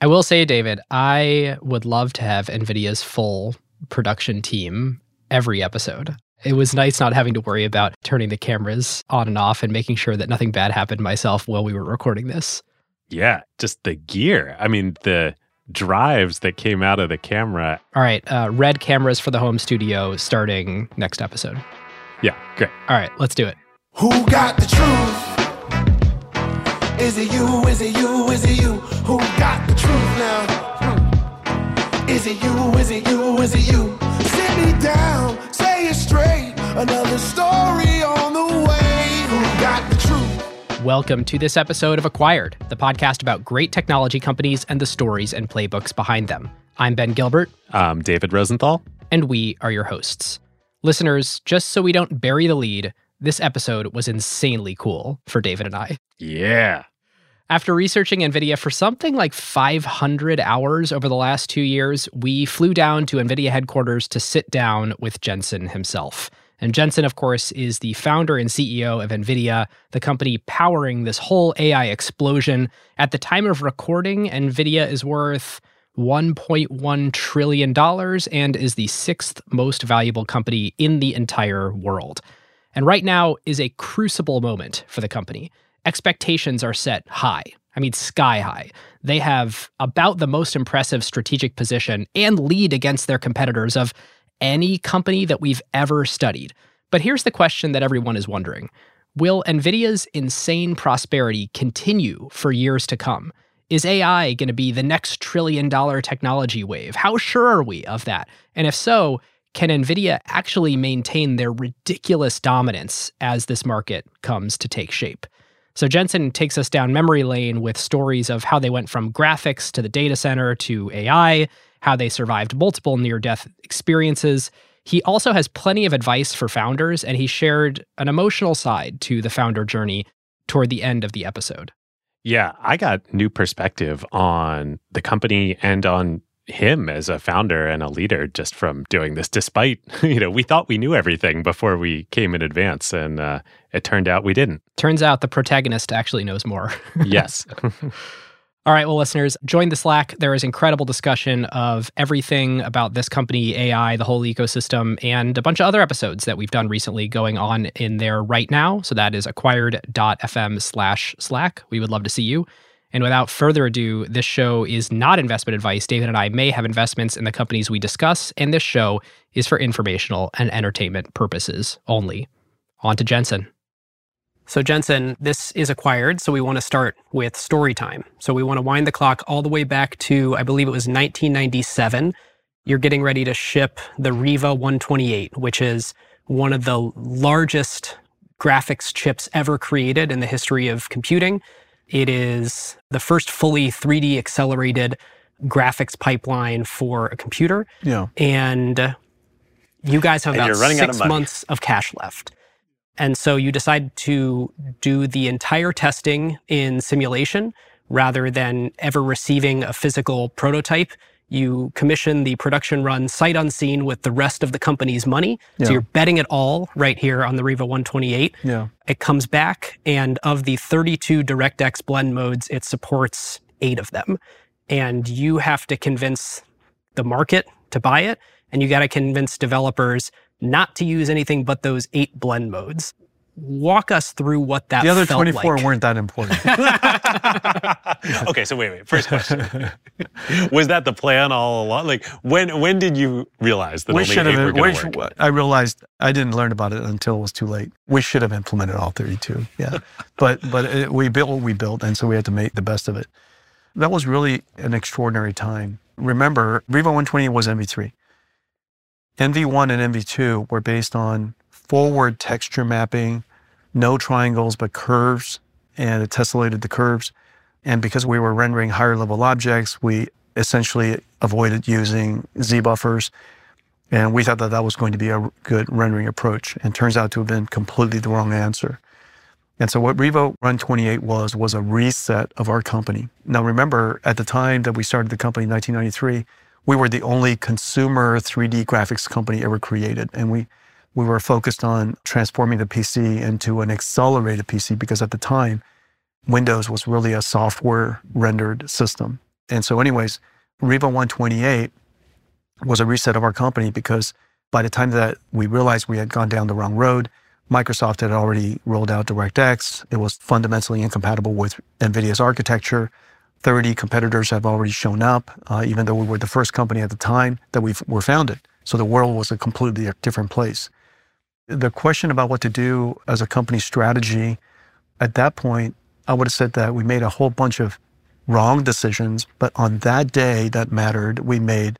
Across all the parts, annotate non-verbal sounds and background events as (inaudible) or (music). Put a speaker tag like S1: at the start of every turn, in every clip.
S1: I will say, David, I would love to have NVIDIA's full production team every episode. It was nice not having to worry about turning the cameras on and off and making sure that nothing bad happened myself while we were recording this.
S2: Yeah, just the gear. I mean, the drives that came out of the camera.
S1: All right, uh, red cameras for the home studio starting next episode.
S2: Yeah, great.
S1: All right, let's do it.
S3: Who got the truth? Is it you? Is it you? Is it you? Who got the truth now? Is it you? Is it you? Is it you? Sit me down, say it straight. Another story on the way. Who got the truth?
S1: Welcome to this episode of Acquired, the podcast about great technology companies and the stories and playbooks behind them. I'm Ben Gilbert.
S2: I'm David Rosenthal.
S1: And we are your hosts. Listeners, just so we don't bury the lead, this episode was insanely cool for David and I.
S2: Yeah.
S1: After researching NVIDIA for something like 500 hours over the last two years, we flew down to NVIDIA headquarters to sit down with Jensen himself. And Jensen, of course, is the founder and CEO of NVIDIA, the company powering this whole AI explosion. At the time of recording, NVIDIA is worth $1.1 trillion and is the sixth most valuable company in the entire world. And right now is a crucible moment for the company expectations are set high. I mean, sky high. They have about the most impressive strategic position and lead against their competitors of any company that we've ever studied. But here's the question that everyone is wondering Will NVIDIA's insane prosperity continue for years to come? Is AI going to be the next trillion dollar technology wave? How sure are we of that? And if so, can NVIDIA actually maintain their ridiculous dominance as this market comes to take shape? So Jensen takes us down memory lane with stories of how they went from graphics to the data center to AI, how they survived multiple near death experiences. He also has plenty of advice for founders, and he shared an emotional side to the founder journey toward the end of the episode.
S2: Yeah, I got new perspective on the company and on him as a founder and a leader just from doing this despite (laughs) you know we thought we knew everything before we came in advance and uh, it turned out we didn't.
S1: Turns out the protagonist actually knows more. (laughs)
S2: Yes. (laughs)
S1: All right well listeners join the slack. There is incredible discussion of everything about this company ai the whole ecosystem and a bunch of other episodes that we've done recently going on in there right now. So that is acquired.fm slash slack. We would love to see you and without further ado, this show is not investment advice. David and I may have investments in the companies we discuss, and this show is for informational and entertainment purposes only. On to Jensen. So, Jensen, this is acquired. So, we want to start with story time. So, we want to wind the clock all the way back to, I believe it was 1997. You're getting ready to ship the Riva 128, which is one of the largest graphics chips ever created in the history of computing. It is the first fully 3D accelerated graphics pipeline for a computer.
S4: Yeah.
S1: And you guys have about six of months of cash left. And so you decide to do the entire testing in simulation rather than ever receiving a physical prototype you commission the production run sight unseen with the rest of the company's money. Yeah. So you're betting it all right here on the Riva 128.
S4: Yeah.
S1: It comes back, and of the 32 DirectX blend modes, it supports eight of them. And you have to convince the market to buy it, and you got to convince developers not to use anything but those eight blend modes walk us through what that
S4: the other
S1: 24
S4: like. weren't that important. (laughs) (laughs)
S2: Okay so wait wait first question. (laughs) Was that the plan all along? Like when when did you realize that we should have we should,
S4: i realized i didn't learn about it until it was too late. We should have implemented all 32 yeah. But but it, we built what we built and so we had to make the best of it. That was really an extraordinary time. Remember riva 120 was nv3 nv1 and nv2 were based on forward texture mapping, no triangles but curves, and it tessellated the curves. And because we were rendering higher level objects, we essentially avoided using Z buffers. And we thought that that was going to be a good rendering approach, and turns out to have been completely the wrong answer. And so what Riva 128 was, was a reset of our company. Now remember, at the time that we started the company in 1993, we were the only consumer 3D graphics company ever created. And we we were focused on transforming the PC into an accelerated PC because at the time, Windows was really a software rendered system. And so, anyways, Riva 128 was a reset of our company because by the time that we realized we had gone down the wrong road, Microsoft had already rolled out DirectX. It was fundamentally incompatible with NVIDIA's architecture. 30 competitors have already shown up, uh, even though we were the first company at the time that we were founded. So the world was a completely different place. The question about what to do as a company strategy, at that point, I would have said that we made a whole bunch of wrong decisions, but on that day that mattered, we made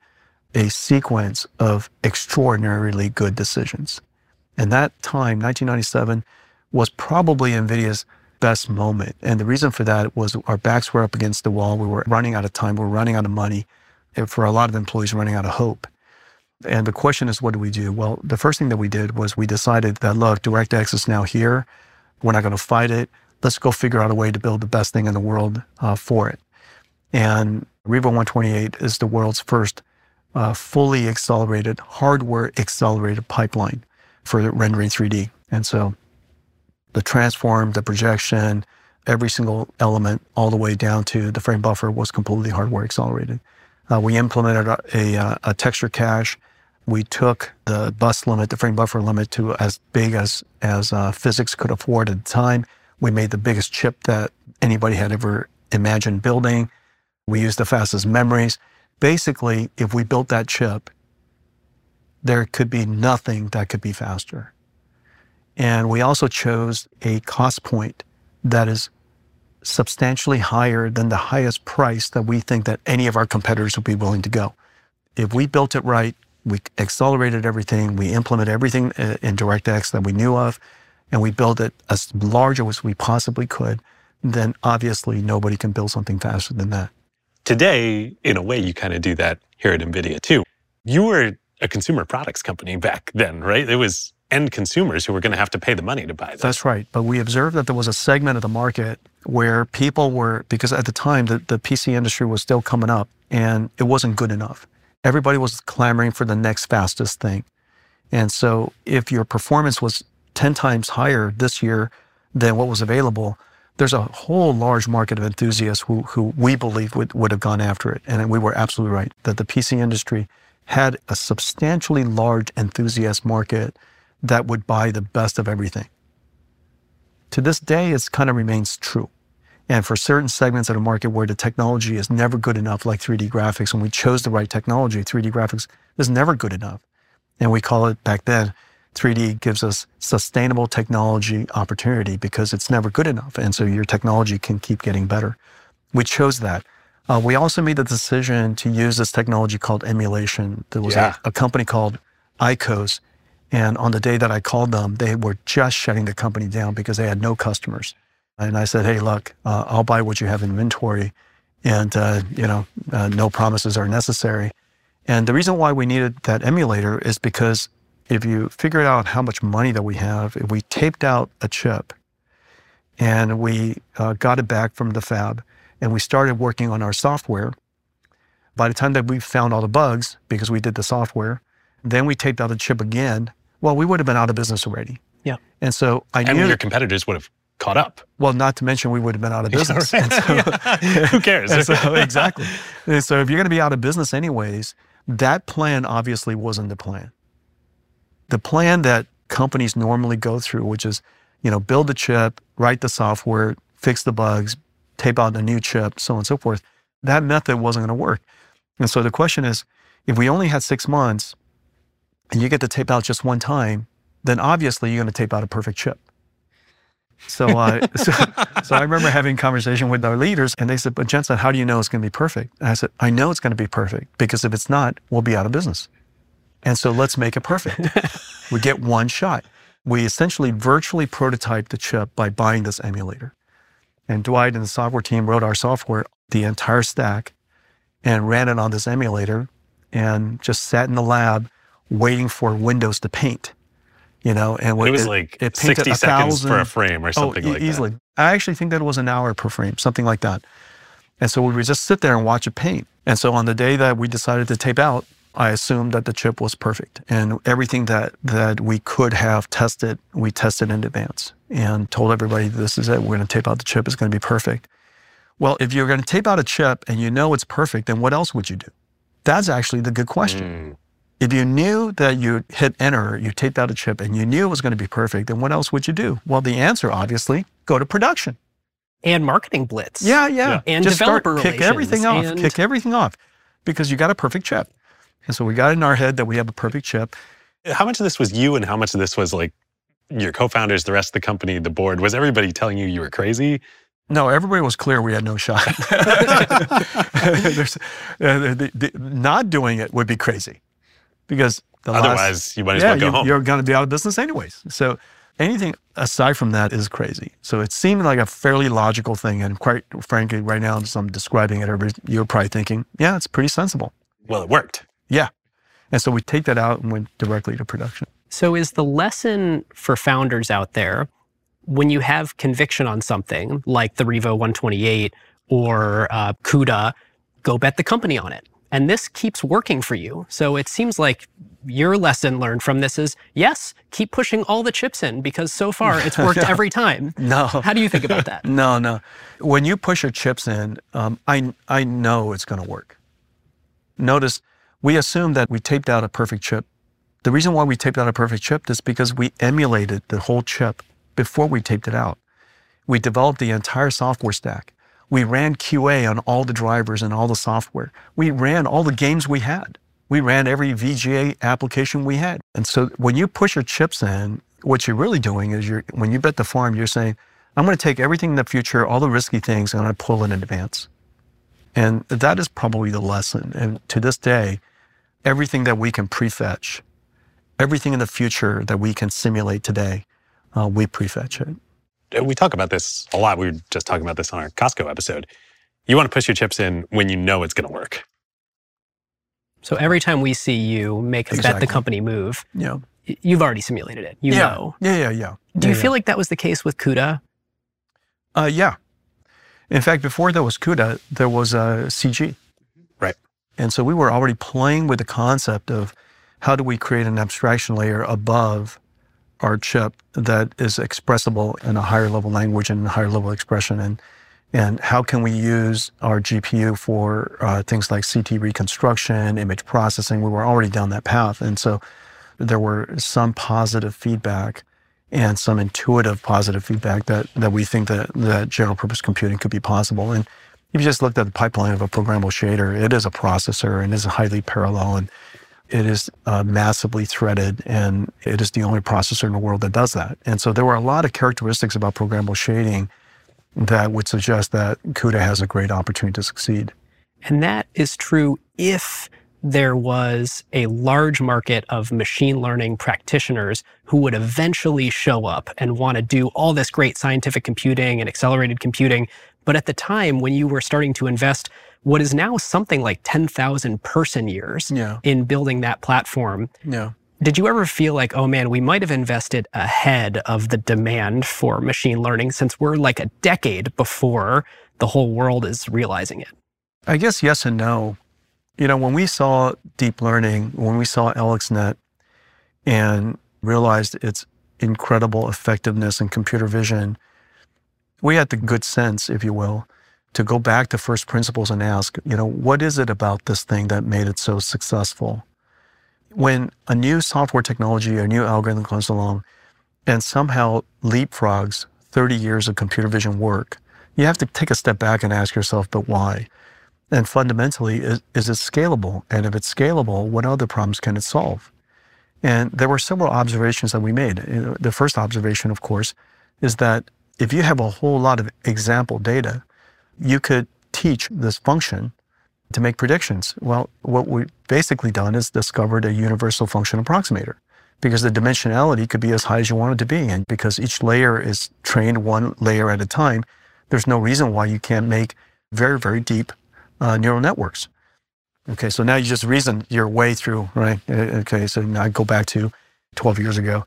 S4: a sequence of extraordinarily good decisions. And that time, 1997, was probably NVIDIA's best moment. And the reason for that was our backs were up against the wall. We were running out of time. We were running out of money. And for a lot of employees, running out of hope. And the question is, what do we do? Well, the first thing that we did was we decided that, look, DirectX is now here. We're not going to fight it. Let's go figure out a way to build the best thing in the world uh, for it. And Riva 128 is the world's first uh, fully accelerated, hardware accelerated pipeline for rendering 3D. And so the transform, the projection, every single element, all the way down to the frame buffer was completely hardware accelerated. Uh, we implemented a, a, a, texture cache. We took the bus limit, the frame buffer limit, to as big as as uh, physics could afford at the time. We made the biggest chip that anybody had ever imagined building. We used the fastest memories. Basically, if we built that chip, there could be nothing that could be faster. And we also chose a cost point that is substantially higher than the highest price that we think that any of our competitors would be willing to go. If we built it right, we accelerated everything, we implemented everything uh, in DirectX that we knew of, and we built it as large as we possibly could, then obviously nobody can build something faster than that.
S2: Today, in a way, you kind of do that here at NVIDIA too. You were a consumer products company back then, right? It was end consumers who were going to have to pay the money to buy this.
S4: That's right. But we observed that there was a segment of the market where people were, because at the time the, the PC industry was still coming up and it wasn't good enough. Everybody was clamoring for the next fastest thing. And so if your performance was 10 times higher this year than what was available, there's a whole large market of enthusiasts who, who we believe would, would have gone after it. And we were absolutely right that the PC industry had a substantially large enthusiast market that would buy the best of everything. To this day, it kind of remains true. And for certain segments of the market where the technology is never good enough, like 3D graphics, when we chose the right technology, 3D graphics is never good enough. And we call it back then, 3D gives us sustainable technology opportunity because it's never good enough. And so your technology can keep getting better. We chose that. Uh, we also made the decision to use this technology called emulation. There was yeah. a, a company called IKOS and on the day that I called them, they were just shutting the company down because they had no customers. And I said, "Hey, look, uh, I'll buy what you have in inventory, and uh, you know, uh, no promises are necessary." And the reason why we needed that emulator is because if you figured out how much money that we have, if we taped out a chip, and we uh, got it back from the fab, and we started working on our software. By the time that we found all the bugs, because we did the software, then we taped out the chip again well, we would have been out of business already.
S1: Yeah.
S4: And so I
S2: and
S4: knew
S2: your competitors would have caught up.
S4: Well, not to mention we would have been out of (laughs) business.
S2: Yeah, right. so, Who (laughs) cares?
S4: so, exactly. And so if you're going to be out of business anyways, that plan obviously wasn't the plan. The plan that companies normally go through, which is, you know, build the chip, write the software, fix the bugs, tape out a new chip, so on and so forth. That method wasn't going to work. And so the question is, if we only had six months and you get to tape out just one time, then obviously you're going to tape out a perfect chip. So, uh, (laughs) so, so, I remember having a conversation with our leaders, and they said, "But Jensen, how do you know it's going to be perfect?" And I said, "I know it's going to be perfect because if it's not, we'll be out of business. And so let's make it perfect. (laughs) we get one shot. We essentially virtually prototyped the chip by buying this emulator. And Dwight and the software team wrote our software, the entire stack, and ran it on this emulator, and just sat in the lab." waiting for Windows to paint. You know,
S2: and it was it, like it 60 seconds a frame or oh, something oh, like
S4: easily.
S2: that.
S4: I actually think that it was an hour per frame, something like that. And so we would just sit there and watch it paint. And so on the day that we decided to tape out, I assumed that the chip was perfect. And everything that, that we could have tested, we tested in advance and told everybody this is it. We're going to tape out the chip. It's going to be perfect. Well, if you're going to tape out a chip and you know it's perfect, then what else would you do? That's actually the good question.
S2: Mm.
S4: If you knew that you hit enter, you taped out a chip, and you knew it was going to be perfect, then what else would you do? Well, the answer, obviously, go to production.
S5: And marketing blitz.
S4: Yeah, yeah.
S2: Yeah.
S5: And
S4: Just start, kick everything off.
S5: relations
S4: Kick everything off, because you got a perfect chip. And so we got in our head that we have a perfect chip.
S2: How much of this was you and how much of this was like your co-founders, the rest of the company, the board? Was everybody telling you you were crazy?
S4: No, everybody was clear we had no shot. (laughs) (laughs) There's- uh, the- the- not doing it would be crazy, because the last-
S2: Otherwise, you might as
S4: yeah,
S2: well go
S4: you,
S2: home.
S4: you're going to be out of business anyways. So anything aside from that is crazy. So it seemed like a fairly logical thing, and quite frankly, right now as I'm describing it, everybody- you're probably thinking, yeah, it's pretty sensible.
S2: Well, it worked.
S4: Yeah, and so we take that out and went directly to production.
S5: So, is the lesson for founders out there when you have conviction on something like the Riva 128 or uh, CUDA, go bet the company on it. And this keeps working for you. So, it seems like your lesson learned from this is yes, keep pushing all the chips in because so far it's (laughs) worked every time.
S4: No,
S5: How do you think about that? (laughs)
S4: No, no. When you push your chips in, um, I I know it's going to work. Notice we assumed that we taped out a perfect chip. The reason why we taped out a perfect chip is because we emulated the whole chip before we taped it out. We developed the entire software stack. We ran QA on all the drivers and all the software. We ran all the games we had. We ran every VGA application we had. And so when you push your chips in, what you're really doing is you're when you bet the farm, you're saying, I'm going to take everything in the future, all the risky things, and I pull it in advance. And that is probably the lesson. And to this day, everything that we can prefetch, everything in the future that we can simulate today, uh, we prefetch it.
S2: We talk about this a lot. We were just talking about this on our Costco episode. You want to push your chips in when you know it's going to work.
S5: So, every time we see you make a bet the company move,
S4: Yeah.
S5: you've already simulated it. You
S4: yeah.
S5: know.
S4: Yeah, yeah, yeah.
S5: Do you
S4: Yeah,
S5: feel like that was the case with CUDA?
S4: yeah. Uh, yeah. In fact, before there was CUDA, there was uh, CG.
S2: Right.
S4: And so we were already playing with the concept of how do we create an abstraction layer above our chip that is expressible in a higher level language and higher level expression and and how can we use our GPU for uh, things like CT reconstruction, image processing? We were already down that path, and so there were some positive feedback and some intuitive positive feedback that that we think that that general purpose computing could be possible. And if you just looked at the pipeline of a programmable shader, it is a processor and is highly parallel and it is uh, massively threaded and it is the only processor in the world that does that. And so there were a lot of characteristics about programmable shading that would suggest that CUDA has a great opportunity to succeed.
S5: And that is true if there was a large market of machine learning practitioners who would eventually show up and want to do all this great scientific computing and accelerated computing. But at the time when you were starting to invest what is now something like 10,000 person years
S4: Yeah.
S5: in building that platform,
S4: Yeah.
S5: did you ever feel like, oh man, we might have invested ahead of the demand for machine learning since we're like a decade before the whole world is realizing it?
S4: I guess yes and no. You know, when we saw deep learning, when we saw AlexNet and realized its incredible effectiveness in computer vision, we had the good sense, if you will, to go back to first principles and ask, you know, what is it about this thing that made it so successful? When a new software technology or new algorithm comes along and somehow leapfrogs 30 years of computer vision work, you have to take a step back and ask yourself, but why? And fundamentally, is, is it scalable? And if it's scalable, what other problems can it solve? And there were several observations that we made. Uh, the first observation, of course, is that if you have a whole lot of example data, you could teach this function to make predictions. Well, what we've basically done is discovered a universal function approximator because the dimensionality could be as high as you want it to be. And because each layer is trained one layer at a time, there's no reason why you can't make very, very deep uh, neural networks. Okay, so now you just reason your way through, right? Uh, Okay, so now I go back to 12 years ago.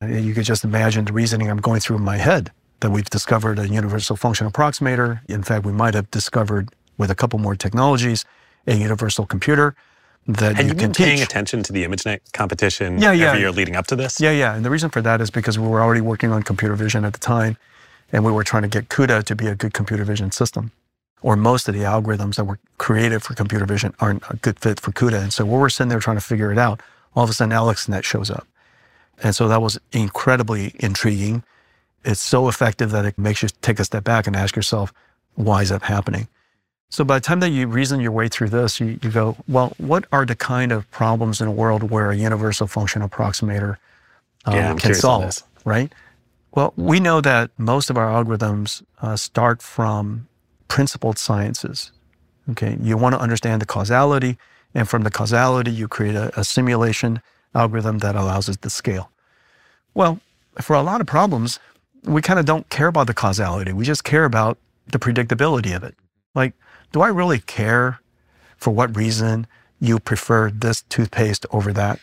S4: You could just imagine the reasoning I'm going through in my head that we've discovered a universal function approximator. In fact, we might have discovered with a couple more technologies a universal computer that
S2: Had
S4: you
S2: you been paying
S4: teach.
S2: attention to the ImageNet competition
S4: Yeah, yeah.
S2: every year leading up to this?
S4: Yeah, yeah. And the reason for that is because we were already working on computer vision at the time, and we were trying to get CUDA to be a good computer vision system. or most of the algorithms that were created for computer vision aren't a good fit for CUDA. And so we're sitting there trying to figure it out, all of a sudden AlexNet shows up. And so that was incredibly intriguing. It's so effective that it makes you take a step back and ask yourself, why is that happening? So by the time that you reason your way through this, you, you go, well, what are the kind of problems in a world where a universal function approximator um,
S2: Yeah,
S4: can solve, right? Well, we know that most of our algorithms uh, start from principled sciences. Okay, you want to understand the causality, and from the causality, you create a, a simulation algorithm that allows us to scale. Well, for a lot of problems, we kind of don't care about the causality. We just care about the predictability of it. Like, do I really care for what reason you prefer this toothpaste over that?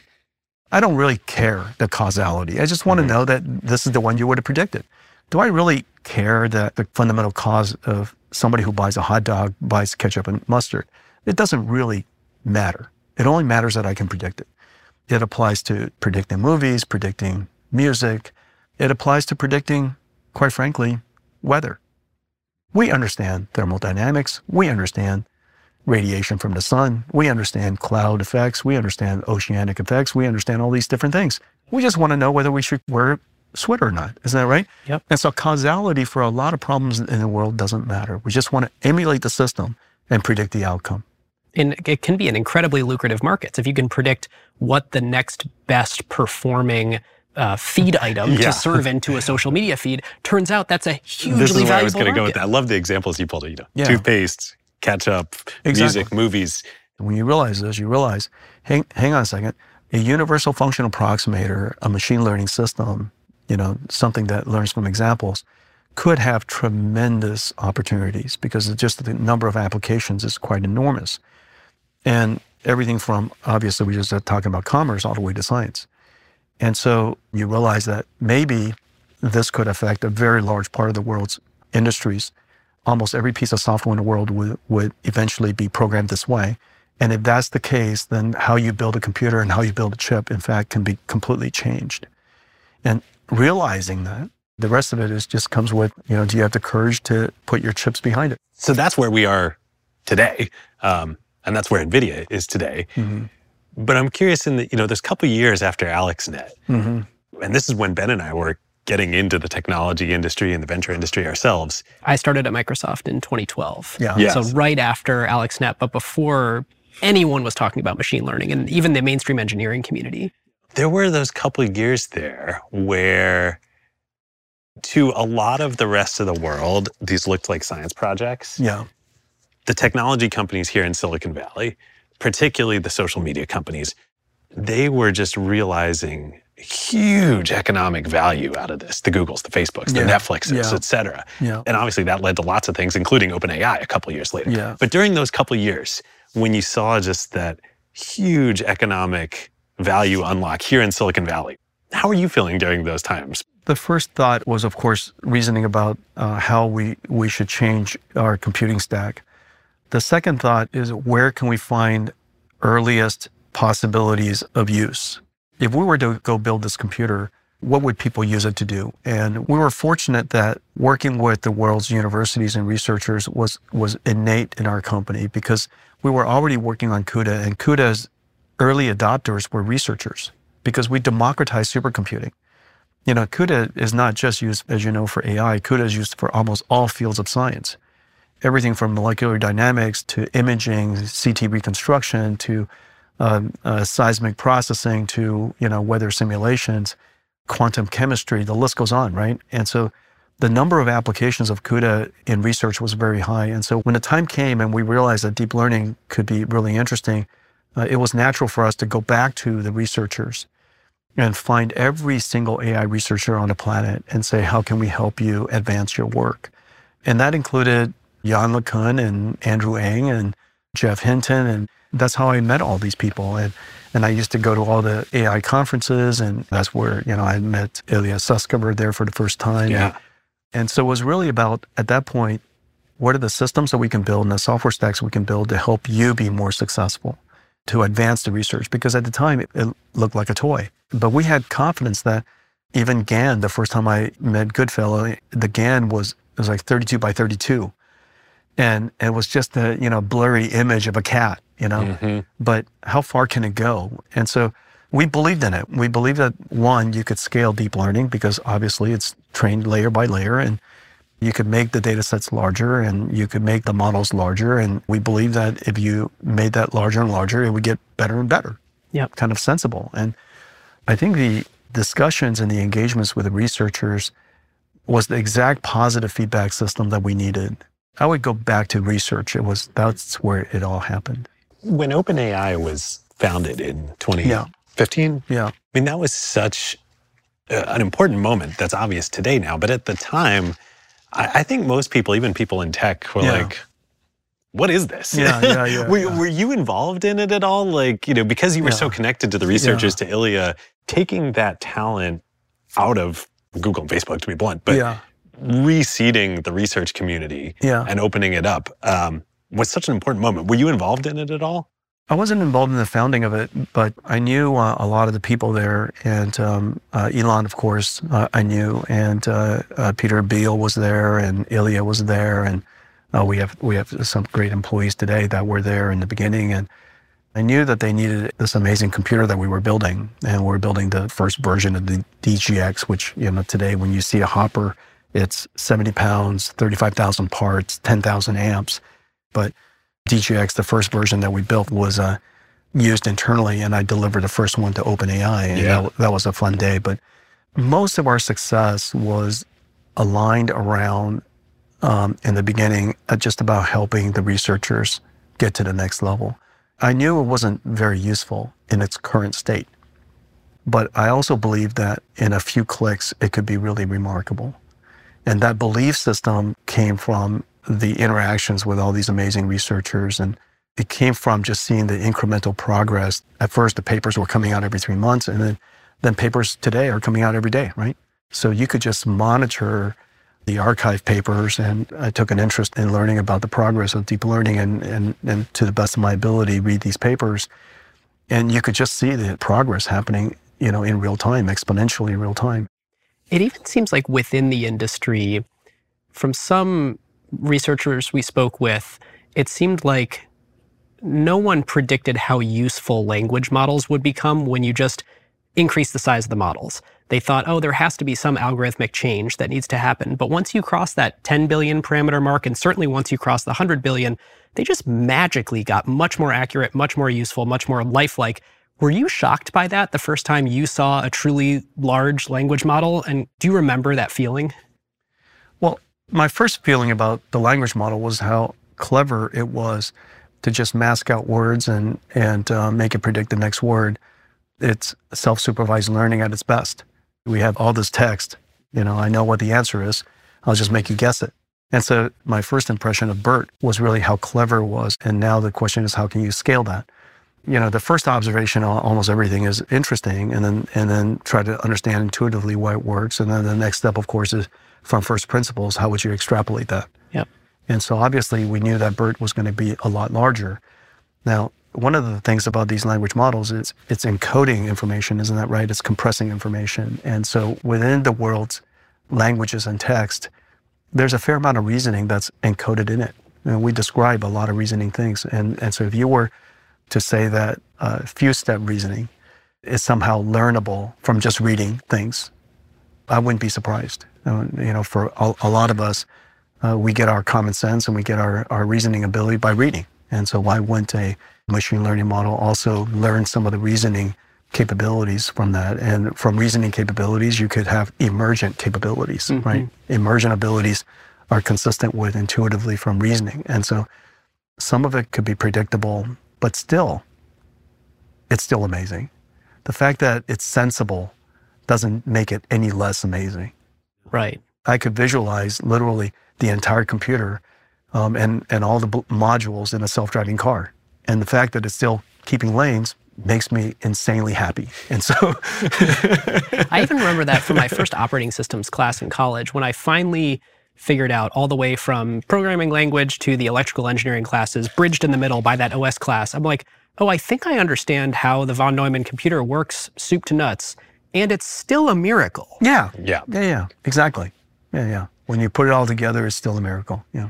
S4: I don't really care the causality. I just want to mm-hmm. know that this is the one you would have predicted. Do I really care that the fundamental cause of somebody who buys a hot dog buys ketchup and mustard? It doesn't really matter. It only matters that I can predict it. It applies to predicting movies, predicting music. It applies to predicting, quite frankly, weather. We understand thermodynamics. We understand radiation from the sun. We understand cloud effects. We understand oceanic effects. We understand all these different things. We just want to know whether we should wear a sweater or not. Isn't that right?
S5: Yep.
S4: And so causality for a lot of problems in the world doesn't matter. We just want to emulate the system and predict the outcome.
S5: and it can be an incredibly lucrative market. If you can predict what the next best performing uh, feed item
S2: Yeah.
S5: to serve into a social media feed, turns out that's a hugely
S2: This is where I was going to go with
S5: market.
S2: that. I love the examples you pulled. You know,
S4: Yeah.
S2: toothpaste, ketchup,
S4: Exactly.
S2: music, movies.
S4: When you realize this, you realize, hang, hang on a second, a universal function approximator, a machine learning system, you know, something that learns from examples, could have tremendous opportunities because just the number of applications is quite enormous. And everything from, obviously, we just talking about commerce all the way to science. And so you realize that maybe this could affect a very large part of the world's industries. Almost every piece of software in the world would, would eventually be programmed this way. And if that's the case, then how you build a computer and how you build a chip, in fact, can be completely changed. And realizing that, the rest of it is just comes with, you know, do you have the courage to put your chips behind it?
S2: So that's where we are today, um, and that's where Nvidia is today. But I'm curious in the you know, there's a couple years after AlexNet,
S4: Mm-hmm.
S2: and this is when Ben and I were getting into the technology industry and the venture industry ourselves.
S5: I started at Microsoft in 2012.
S4: Yeah.
S2: Yeah.
S5: So right after AlexNet, but before anyone was talking about machine learning and even the mainstream engineering community.
S2: There were those couple of years there where, to a lot of the rest of the world, these looked like science projects.
S4: Yeah.
S2: the technology companies here in Silicon Valley, particularly the social media companies, they were just realizing huge economic value out of this. The Googles, the Facebooks, the
S4: Yeah.
S2: Netflixes,
S4: Yeah.
S2: et cetera.
S4: Yeah.
S2: And obviously that led to lots of things, including OpenAI a couple years later.
S4: Yeah.
S2: But during those couple years, when you saw just that huge economic value unlock here in Silicon Valley, how are you feeling during those times?
S4: The first thought was, of course, reasoning about uh, how we, we should change our computing stack. The second thought is where can we find earliest possibilities of use? If we were to go build this computer, what would people use it to do? And we were fortunate that working with the world's universities and researchers was, was innate in our company because we were already working on CUDA, and CUDA's early adopters were researchers because we democratized supercomputing. You know, CUDA is not just used, as you know, for AI. CUDA is used for almost all fields of science. Everything from molecular dynamics to imaging, CT reconstruction to um, uh, seismic processing to you know weather simulations, quantum chemistry. The list goes on, right? And so the number of applications of CUDA in research was very high. And so when the time came and we realized that deep learning could be really interesting, uh, it was natural for us to go back to the researchers and find every single AI researcher on the planet and say, how can we help you advance your work? And that included Yann LeCun and Andrew Ng and Geoff Hinton. And that's how I met all these people. And, and I used to go to all the AI conferences, and that's where, you know, I met Ilya Sutskever there for the first time.
S2: Yeah.
S4: And so it was really about, at that point, what are the systems that we can build and the software stacks we can build to help you be more successful, to advance the research? Because at the time, it, it looked like a toy. But we had confidence that even GAN, the first time I met Goodfellow, the GAN was, it was like 32 by 32. And it was just a you know blurry image of a cat, you know.
S2: Mhm.
S4: But how far can it go? And so we believed in it. We believed that one, you could scale deep learning because obviously it's trained layer by layer, and you could make the data sets larger and you could make the models larger. And we believe that if you made that larger and larger, it would get better and better.
S5: Yep.
S4: Kind of sensible. And I think the discussions and the engagements with the researchers was the exact positive feedback system that we needed. I would go back to research. It was that's where it all happened.
S6: When OpenAI was founded in 2015,
S4: Yeah.
S6: I mean, that was such uh, an important moment that's obvious today now. But at the time, I, I think most people, even people in tech, were
S4: Yeah.
S6: like, what is this?
S4: Yeah, yeah, yeah, (laughs)
S6: were,
S4: yeah.
S6: were you involved in it at all? Like, you know, because you were so connected to the researchers, to Ilya, taking that talent out of Google and Facebook, to be blunt, but
S4: yeah.
S6: Reseeding the research community
S4: Yeah.
S6: and opening it up um, was such an important moment. Were you involved in it at all?
S4: I wasn't involved in the founding of it, but I knew uh, a lot of the people there, and um, uh, Elon, of course, uh, I knew, and uh, uh, Pieter Abbeel was there, and Ilya was there, and uh, we have we have some great employees today that were there in the beginning, and I knew that they needed this amazing computer that we were building, and we're building the first version of the DGX, which you know today when you see a Hopper, it's 70 pounds, 35,000 parts, 10,000 amps, but DGX, the first version that we built, was uh, used internally, and I delivered the first one to OpenAI, and
S2: Yeah.
S4: that, that was a fun day. But most of our success was aligned around, um, in the beginning, uh, just about helping the researchers get to the next level. I knew it wasn't very useful in its current state, but I also believed that in a few clicks, it could be really remarkable. And that belief system came from the interactions with all these amazing researchers. And it came from just seeing the incremental progress. At first, the papers were coming out every three months, and then, then papers today are coming out every day, right? So you could just monitor the arXiv papers. And I took an interest in learning about the progress of deep learning and, and, and to the best of my ability, read these papers. And you could just see the progress happening, you know, in real time, exponentially in real time.
S5: It even seems like within the industry, from some researchers we spoke with, it seemed like no one predicted how useful language models would become when you just increase the size of the models. They thought, oh, there has to be some algorithmic change that needs to happen. But once you cross that 10 billion parameter mark, and certainly once you cross the 100 billion, they just magically got much more accurate, much more useful, much more lifelike. Were you shocked by that the first time you saw a truly large language model? And do you remember that feeling?
S4: Well, my first feeling about the language model was how clever it was to just mask out words and and uh, make it predict the next word. It's self-supervised learning at its best. We have all this text. You know, I know what the answer is. I'll just make you guess it. And so my first impression of BERT was really how clever it was. And now the question is, how can you scale that? You know, the first observation on almost everything is interesting, and then and then try to understand intuitively why it works. And then the next step, of course, is from first principles. How would you extrapolate that?
S5: Yep.
S4: And so obviously we knew that BERT was going to be a lot larger. Now, one of the things about these language models is it's encoding information, isn't that right? It's compressing information. And so within the world's languages and text, there's a fair amount of reasoning that's encoded in it. And we describe a lot of reasoning things. And, and so if you were to say that uh, few step reasoning is somehow learnable from just reading things, I wouldn't be surprised. Uh, you know, for a, a lot of us, uh, we get our common sense and we get our, our reasoning ability by reading. And so why wouldn't a machine learning model also learn some of the reasoning capabilities from that? And from reasoning capabilities, you could have emergent capabilities, right? Emergent abilities are consistent with intuitively from reasoning. And so some of it could be predictable, but still, it's still amazing. The fact that it's sensible doesn't make it any less amazing.
S5: Right.
S4: I could visualize literally the entire computer um, and, and all the b- modules in a self driving car. And the fact that it's still keeping lanes makes me insanely happy. And so, (laughs)
S5: I even remember that from my first operating systems class in college when I finally figured out all the way from programming language to the electrical engineering classes, bridged in the middle by that OS class. I'm like, oh, I think I understand how the von Neumann computer works soup to nuts. And it's still a miracle.
S4: yeah,
S2: Yeah.
S4: yeah, yeah, exactly. Yeah, yeah. When you put it all together, it's still a miracle. Yeah.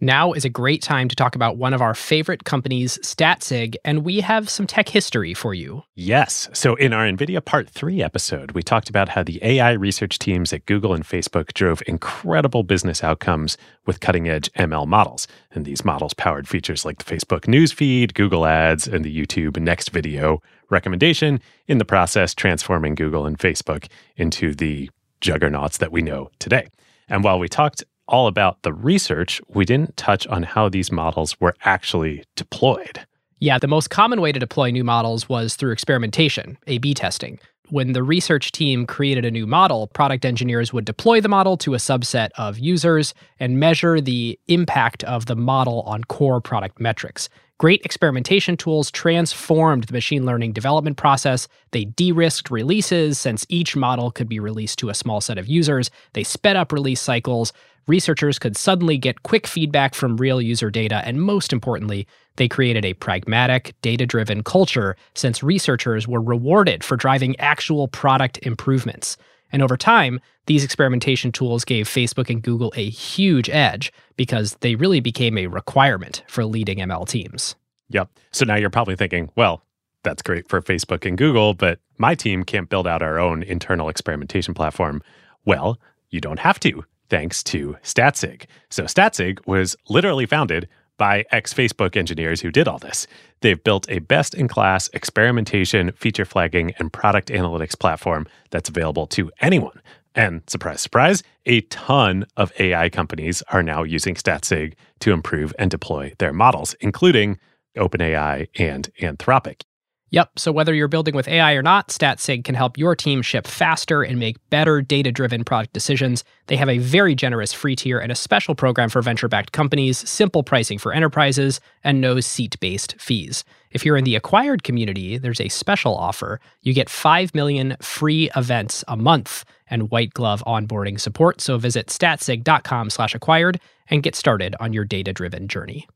S1: Now is a great time to talk about one of our favorite companies, Statsig, and we have some tech history for you.
S2: Yes. So, in our NVIDIA Part 3 episode, we talked about how the AI research teams at Google and Facebook drove incredible business outcomes with cutting edge ML models. And these models powered features like the Facebook newsfeed, Google Ads, and the YouTube Next Video recommendation, in the process, transforming Google and Facebook into the juggernauts that we know today. And while we talked all about the research, we didn't touch on how these models were actually deployed.
S1: Yeah, the most common way to deploy new models was through experimentation, A B testing. When the research team created a new model, product engineers would deploy the model to a subset of users and measure the impact of the model on core product metrics. Great experimentation tools transformed the machine learning development process. They de risked releases since each model could be released to a small set of users. They sped up release cycles researchers could suddenly get quick feedback from real user data, and most importantly, they created a pragmatic, data driven culture since researchers were rewarded for driving actual product improvements. And over time, these experimentation tools gave Facebook and Google a huge edge because they really became a requirement for leading ML teams.
S2: Yep. So now you're probably thinking, well, that's great for Facebook and Google, but my team can't build out our own internal experimentation platform. Well, you don't have to thanks to Statsig. So Statsig was literally founded by ex Facebook engineers who did all this. They've built a best in class experimentation, feature flagging, and product analytics platform that's available to anyone. And surprise, surprise, a ton of AI companies are now using Statsig to improve and deploy their models, including OpenAI and Anthropic.
S1: Yep. So whether you're building with AI or not, Statsig can help your team ship faster and make better data driven product decisions. They have a very generous free tier and a special program for venture backed companies, simple pricing for enterprises, and no seat based fees. If you're in the acquired community, there's a special offer. You get 5 million free events a month and white glove onboarding support. So visit statsig.com slash acquired and get started on your data driven journey.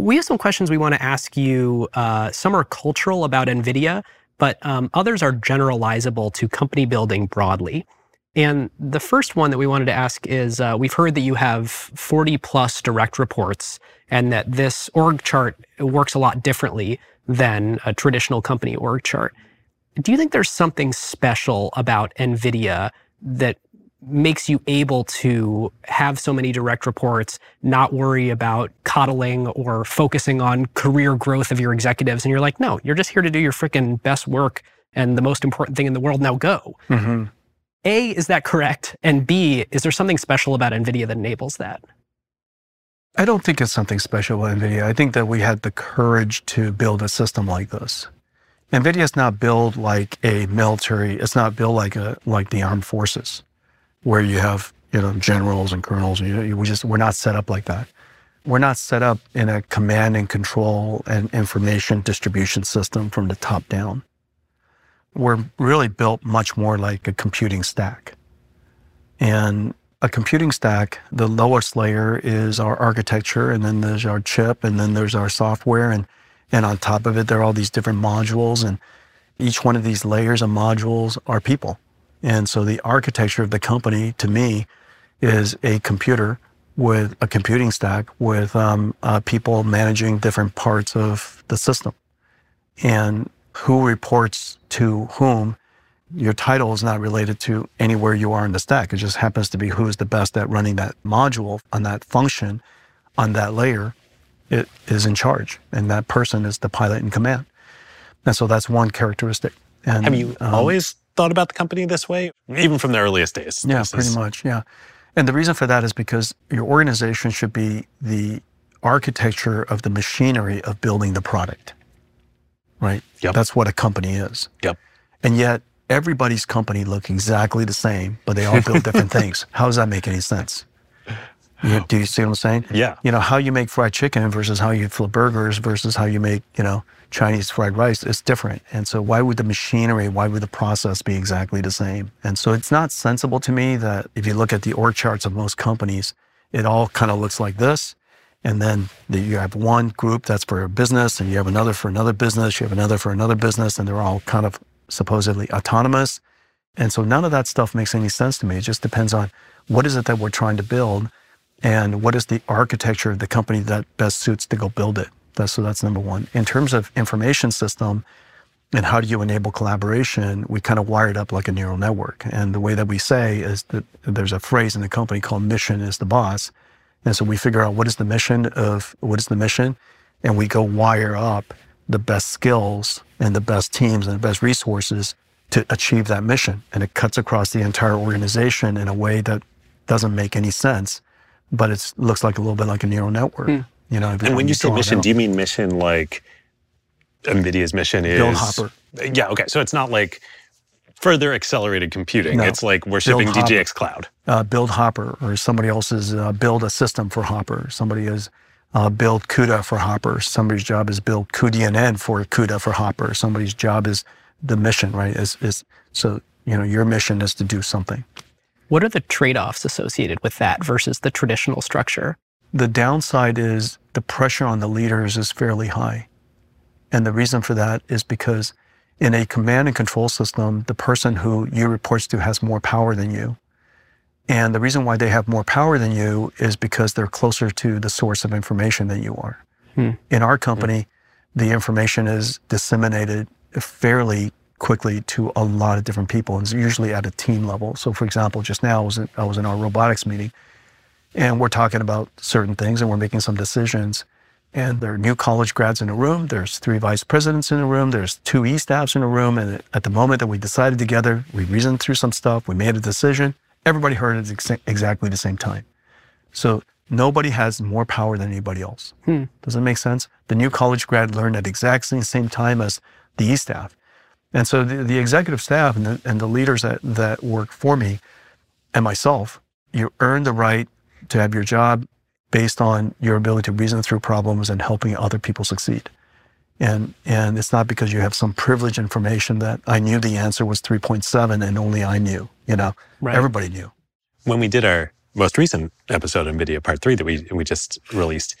S5: We have some questions we want to ask you. Uh, some are cultural about NVIDIA, but um, others are generalizable to company building broadly. And the first one that we wanted to ask is uh, we've heard that you have 40 plus direct reports and that this org chart works a lot differently than a traditional company org chart. Do you think there's something special about NVIDIA that makes you able to have so many direct reports, not worry about coddling or focusing on career growth of your executives. And you're like, no, you're just here to do your freaking best work and the most important thing in the world. Now go. Mm-hmm. A, is that correct? And B, is there something special about NVIDIA that enables that?
S4: I don't think it's something special about NVIDIA. I think that we had the courage to build a system like this. NVIDIA is not built like a military, it's not built like a like the armed forces where you have you know generals and colonels. You, we just we're not set up like that. We're not set up in a command and control and information distribution system from the top down. We're really built much more like a computing stack. And a computing stack, the lowest layer is our architecture, and then there's our chip, and then there's our software, and and on top of it, there are all these different modules, and each one of these layers of modules are people. And so the architecture of the company to me is a computer with a computing stack with um, uh, people managing different parts of the system. And who reports to whom, your title is not related to anywhere you are in the stack. It just happens to be who is the best at running that module on that function on that layer. It is in charge, and that person is the pilot in command. And so that's one characteristic. And
S6: have you um, always thought about the company this way, even from the earliest days.
S4: Yeah, pretty is... much. Yeah. And the reason for that is because your organization should be the architecture of the machinery of building the product. Right?
S6: Yep.
S4: That's what a company is.
S6: Yep.
S4: And yet everybody's company look exactly the same, but they all build (laughs) different things. How does that make any sense? You, do you see what I'm saying?
S6: Yeah.
S4: You know, how you make fried chicken versus how you flip burgers versus how you make, you know, Chinese fried rice is different. And so why would the machinery, why would the process be exactly the same? And so it's not sensible to me that if you look at the org charts of most companies, it all kind of looks like this. And then the, you have one group that's for a business, and you have another for another business, you have another for another business, and they're all kind of supposedly autonomous. And so none of that stuff makes any sense to me. It just depends on what is it that we're trying to build and what is the architecture of the company that best suits to go build it. That's, so that's number one. In terms of information system and how do you enable collaboration, we kind of wired up like a neural network. And the way that we say is that there's a phrase in the company called mission is the boss. And so we figure out what is the mission of what is the mission, and we go wire up the best skills and the best teams and the best resources to achieve that mission. And it cuts across the entire organization in a way that doesn't make any sense, but it looks like a little bit like a neural network.
S5: Hmm.
S4: You know,
S2: And when you say mission,
S4: out.
S2: do you mean mission like NVIDIA's mission is
S4: Build Hopper.
S2: Yeah, okay. So it's not like further accelerated computing.
S4: No.
S2: It's like we're
S4: Build
S2: shipping
S4: Hopper.
S2: DGX Cloud.
S4: uh, build Hopper, or somebody else's uh, build a system for Hopper. Somebody is uh, build CUDA for Hopper. Somebody's job is build cuDNN for CUDA for Hopper. Somebody's job is the mission, right? Is is so you know your mission is to do something.
S5: What are the trade offs associated with that versus the traditional structure?
S4: The downside is the pressure on the leaders is fairly high. And the reason for that is because in a command and control system, the person who you reports to has more power than you. And the reason why they have more power than you is because they're closer to the source of information than you are.
S5: Hmm.
S4: In our company, the information is disseminated fairly quickly to a lot of different people, and it's usually at a team level. So, for example, just now I was in, I was in our robotics meeting, and we're talking about certain things, and we're making some decisions. And there are new college grads in the room. There's three vice presidents in the room. There's two E staffs in the room. And at the moment that we decided together, we reasoned through some stuff. We made a decision. Everybody heard it ex- exactly the same time. So nobody has more power than anybody else.
S5: Hmm.
S4: Does that make sense? The new college grad learned at exactly the same time as the E staff. And so the, the executive staff and the, and the leaders that, that work for me and myself, you earn the right to have your job based on your ability to reason through problems and helping other people succeed. And, and it's not because you have some privileged information that I knew the answer was 3.7 and only I knew, you know,
S5: Right.
S4: everybody knew.
S2: When we did our most recent episode of NVIDIA Part 3 that we, we just released,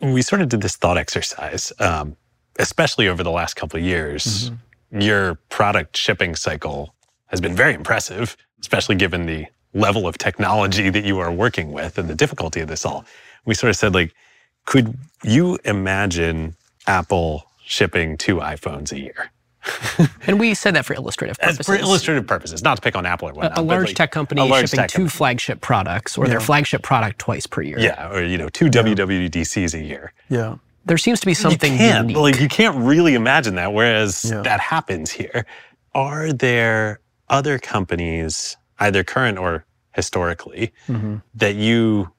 S2: we sort of did this thought exercise, um, especially over the last couple of years. Your product shipping cycle has been very impressive, especially given the level of technology (laughs) that you are working with and the difficulty of this all. We sort of said, like, could you imagine Apple shipping two iPhones a year? (laughs)
S5: And we said that for illustrative
S2: As
S5: purposes.
S2: for illustrative purposes, not to pick on Apple or
S5: a,
S2: whatnot.
S5: a
S2: but,
S5: large
S2: like,
S5: tech company
S2: large
S5: shipping
S2: tech
S5: two
S2: company.
S5: flagship products or their flagship product twice per year.
S2: Yeah, or you know, two WWDCs a year.
S4: Yeah.
S5: There seems to be something
S2: you can't,
S5: unique.
S2: like you can't really imagine that. Whereas
S4: Yeah.
S2: that happens here. Are there other companies, either current or historically,
S4: Mhm.
S2: that you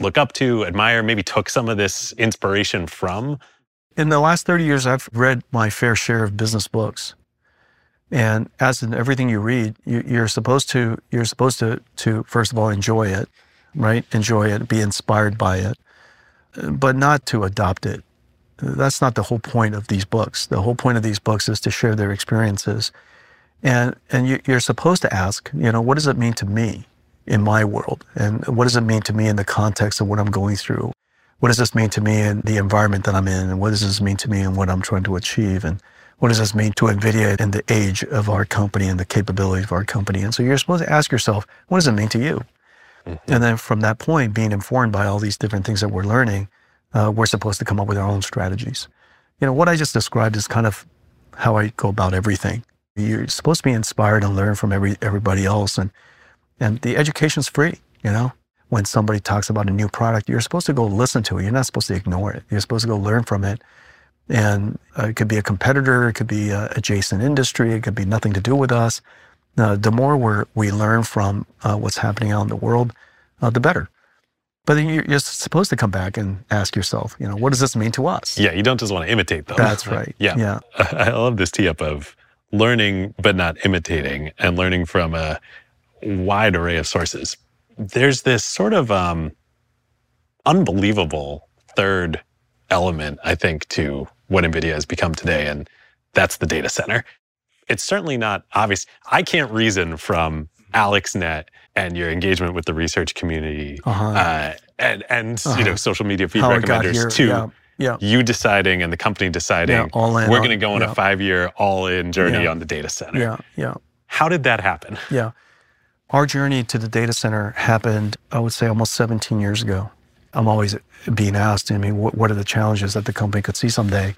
S2: look up to, admire, maybe took some of this inspiration from?
S4: in the last 30 years, I've read my fair share of business books. And as in everything you read, you, you're supposed to, you're supposed to, to, first of all, enjoy it, right? Enjoy it, be inspired by it, but not to adopt it. That's not the whole point of these books. The whole point of these books is to share their experiences. And, and you, you're supposed to ask, you know, what does it mean to me in my world? And what does it mean to me in the context of what I'm going through? what does this mean to me in the environment that I'm in? And what does this mean to me in what I'm trying to achieve? And what does this mean to NVIDIA in the age of our company and the capabilities of our company? And so you're supposed to ask yourself, what does it mean to you? And then from that point, being informed by all these different things that we're learning, uh, we're supposed to come up with our own strategies. You know, what I just described is kind of how I go about everything. You're supposed to be inspired and learn from every everybody else, and and the education's free. You know, when somebody talks about a new product, you're supposed to go listen to it. You're not supposed to ignore it. You're supposed to go learn from it. And uh, it could be a competitor, it could be a adjacent industry, it could be nothing to do with us. Uh, the more we we learn from uh, what's happening out in the world, uh, the better. But then you're, you're supposed to come back and ask yourself, you know, what does this mean to us?
S2: Yeah, you don't just want to imitate them.
S4: That's (laughs) right.
S2: yeah.
S4: Yeah. (laughs)
S2: I love this tee up of learning but not imitating and learning from a wide array of sources. There's this sort of um, unbelievable third element, I think, to what NVIDIA has become today, and that's the data center. It's certainly not obvious. I can't reason from AlexNet and your engagement with the research community
S4: Uh-huh.
S2: uh, and, and you
S4: Uh-huh.
S2: know, social media feed
S4: How
S2: recommenders to
S4: Yeah. Yeah.
S2: you deciding and the company deciding
S4: Yeah, all in
S2: we're going to go on
S4: yeah.
S2: a five year all in journey on the data center.
S4: Yeah. Yeah.
S2: How did that happen?
S4: Yeah. Our journey to the data center happened, I would say, almost 17 years ago. I'm always being asked, I mean, what, what are the challenges that the company could see someday?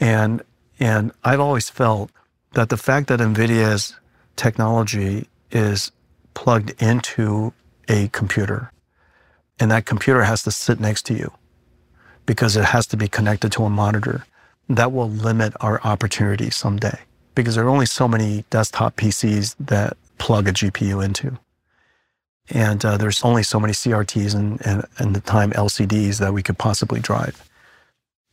S4: And and I've always felt that the fact that NVIDIA's technology is plugged into a computer, and that computer has to sit next to you because it has to be connected to a monitor, that will limit our opportunity someday. Because there are only so many desktop PCs that plug a GPU into. And uh, there's only so many CRTs and, and, and the time LCDs that we could possibly drive.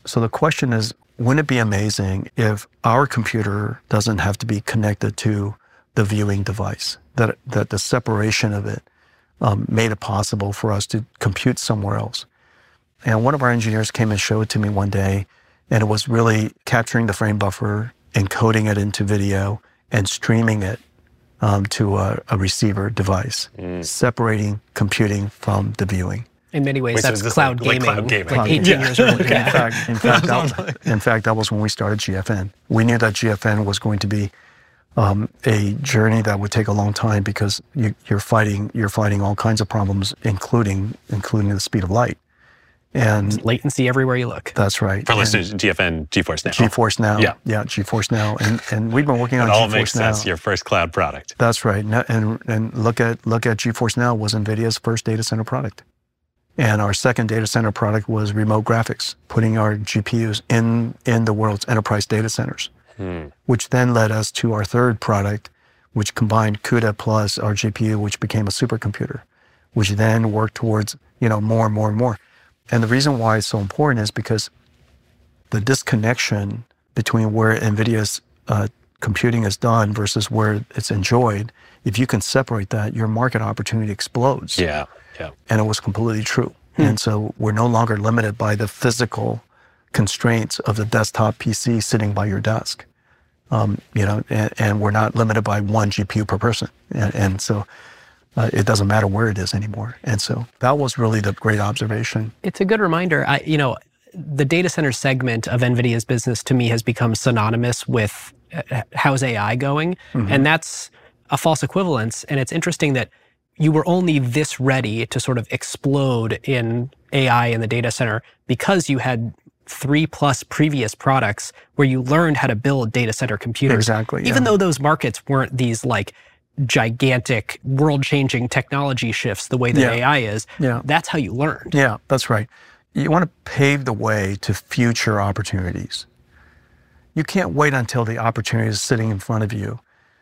S4: So the question is, wouldn't it be amazing if our computer doesn't have to be connected to the viewing device? That, that the separation of it um, made it possible for us to compute somewhere else. And one of our engineers came and showed it to me one day, and it was really capturing the frame buffer, encoding it into video, and streaming it um, to a, a, receiver device, mm. separating computing from the viewing.
S5: In many ways, Wait, that's so cloud, like, gaming, like, cloud, gaming, like 18
S4: yeah.
S5: years earlier. (laughs)
S4: in fact, in fact, that, in fact, that was when we started GFN. We knew that GFN was going to be um, a journey that would take a long time because you, are fighting you're fighting all kinds of problems, including including the speed of light. And
S5: latency everywhere you look.
S4: That's right.
S6: For listeners, GFN, GeForce Now.
S4: GeForce Now. Yeah. Yeah, GeForce Now. And and we've been working on
S6: it all
S4: GeForce
S6: makes
S4: Now.
S6: sense. Your first cloud product.
S4: That's right. And and look at look at GeForce Now was NVIDIA's first data center product. And our second data center product was remote graphics, putting our GPUs in in the world's enterprise data centers. Hmm. Which then led us to our third product, which combined CUDA plus our GPU, which became a supercomputer, which then worked towards, you know, more and more and more. And the reason why it's so important is because the disconnection between where NVIDIA's uh, computing is done versus where it's enjoyed, if you can separate that, your market opportunity explodes.
S6: Yeah, yeah.
S4: And it was completely true. Hmm. And so we're no longer limited by the physical constraints of the desktop PC sitting by your desk. Um, you know, and, and, we're not limited by one GPU per person. And, and so uh, it doesn't matter where it is anymore. And so that was really the great observation.
S5: It's a good reminder. I, you know, the data center segment of NVIDIA's business to me has become synonymous with uh, how's AI going? Mm-hmm. And that's a false equivalence. And it's interesting that you were only this ready to sort of explode in AI in the data center because you had three plus previous products where you learned how to build data center computers.
S4: Exactly.
S5: Even yeah. though those markets weren't these like gigantic world changing technology shifts the way that yeah. AI is, yeah. that's how you learned.
S4: Yeah, that's right. You want to pave the way to future opportunities. You can't wait until the opportunity is sitting in front of you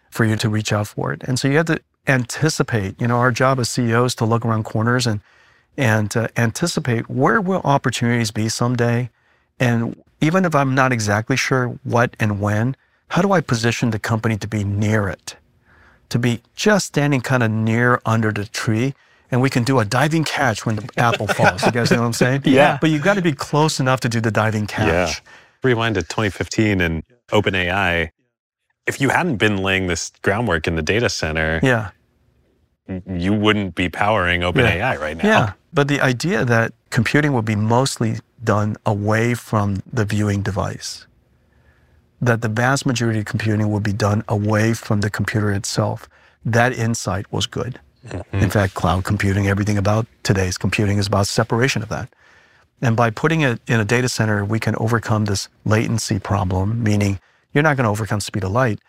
S4: for you to reach out for it. And so you have to anticipate. You know, our job as CEOs to look around corners and and uh, anticipate where will opportunities be someday, and even if I'm not exactly sure what and when, how do I position the company to be near it? to be just standing kind of near under the tree and we can do a diving catch when the (laughs) apple falls. You guys know what I'm saying?
S6: Yeah.
S4: But you've got to be close enough to do the diving catch. Yeah.
S6: Rewind to 2015 and OpenAI. If you hadn't been laying this groundwork in the data center,
S4: yeah.
S6: You wouldn't be powering OpenAI
S4: yeah.
S6: right now.
S4: Yeah. But the idea that computing would be mostly done away from the viewing device that the vast majority of computing would be done away from the computer itself. That insight was good. Mm-hmm. In fact, cloud computing, everything about today's computing is about separation of that. And by putting it in a data center, we can overcome this latency problem, meaning you're not going to overcome speed of light.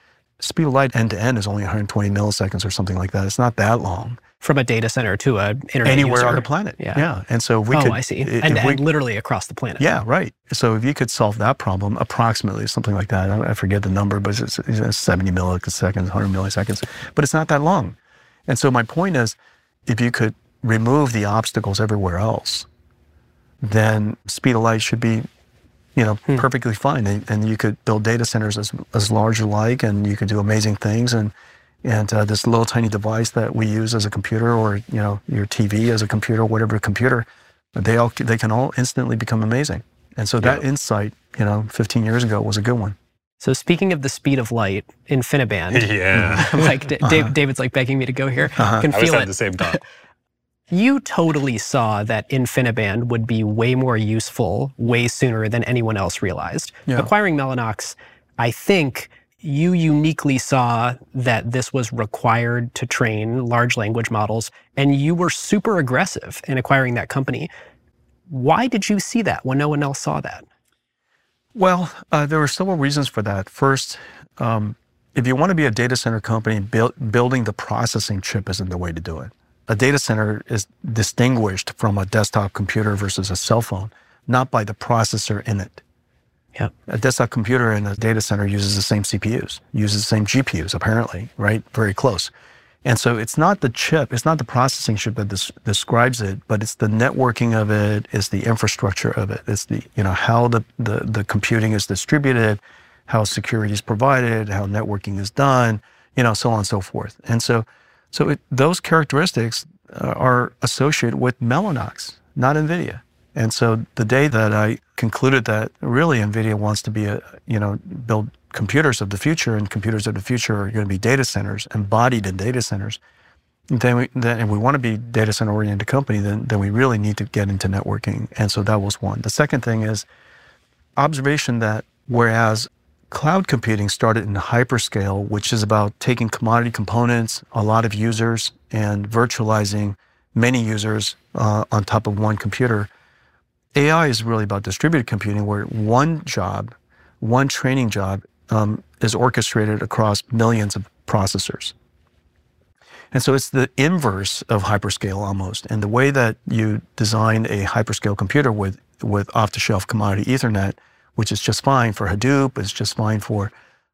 S4: Speed of light end to end is only 120 milliseconds or something like that. It's not that long
S5: from a data center to a internet
S4: anywhere
S5: user.
S4: on the planet. Yeah, yeah. And so we
S5: oh,
S4: could.
S5: I see. And, we, and, literally across the planet.
S4: Yeah, right. So if you could solve that problem, approximately something like that. I forget the number, but it's, it's 70 milliseconds, 100 milliseconds. But it's not that long. And so my point is, if you could remove the obstacles everywhere else, then speed of light should be, you know, hmm. perfectly fine. And, and, you could build data centers as as large as like, and you could do amazing things and and uh, this little tiny device that we use as a computer, or you know, your TV as a computer, whatever computer, they all they can all instantly become amazing. And so that insight, you know, 15 years ago was a good one.
S5: So speaking of the speed of light, InfiniBand. (laughs)
S6: Yeah. (laughs)
S5: like uh-huh. David's like begging me to go here.
S6: Uh-huh.
S5: Can feel
S6: I was
S5: it.
S6: the same thought. (laughs)
S5: you totally saw that InfiniBand would be way more useful way sooner than anyone else realized. Yeah. Acquiring Mellanox, I think, you uniquely saw that this was required to train large language models, and you were super aggressive in acquiring that company. Why did you see that when no one else saw that?
S4: Well, uh, there were several reasons for that. First, um, if you want to be a data center company, build, building the processing chip isn't the way to do it. A data center is distinguished from a desktop computer versus a cell phone, not by the processor in it.
S5: Yep.
S4: A desktop computer in a data center uses the same CPUs, uses the same GPUs, apparently, right? Very close. And so it's not the chip, it's not the processing chip that des- describes it, but it's the networking of it, it's the infrastructure of it, it's the, you know, how the, the, the computing is distributed, how security is provided, how networking is done, you know, so on and so forth. And so, so it, those characteristics uh, are associated with Mellanox, not NVIDIA. And so the day that I concluded that really NVIDIA wants to be a, you know, build computers of the future and computers of the future are going to be data centers embodied in data centers, then we, then, and we want to be data center oriented company, then, then we really need to get into networking. And so that was one. The second thing is observation that whereas cloud computing started in hyperscale, which is about taking commodity components, a lot of users, and virtualizing many users uh, on top of one computer, AI is really about distributed computing, where one job, one training job, um, is orchestrated across millions of processors. And so it's the inverse of hyperscale almost. And the way that you design a hyperscale computer with, with off the shelf commodity Ethernet, which is just fine for Hadoop, it's just fine for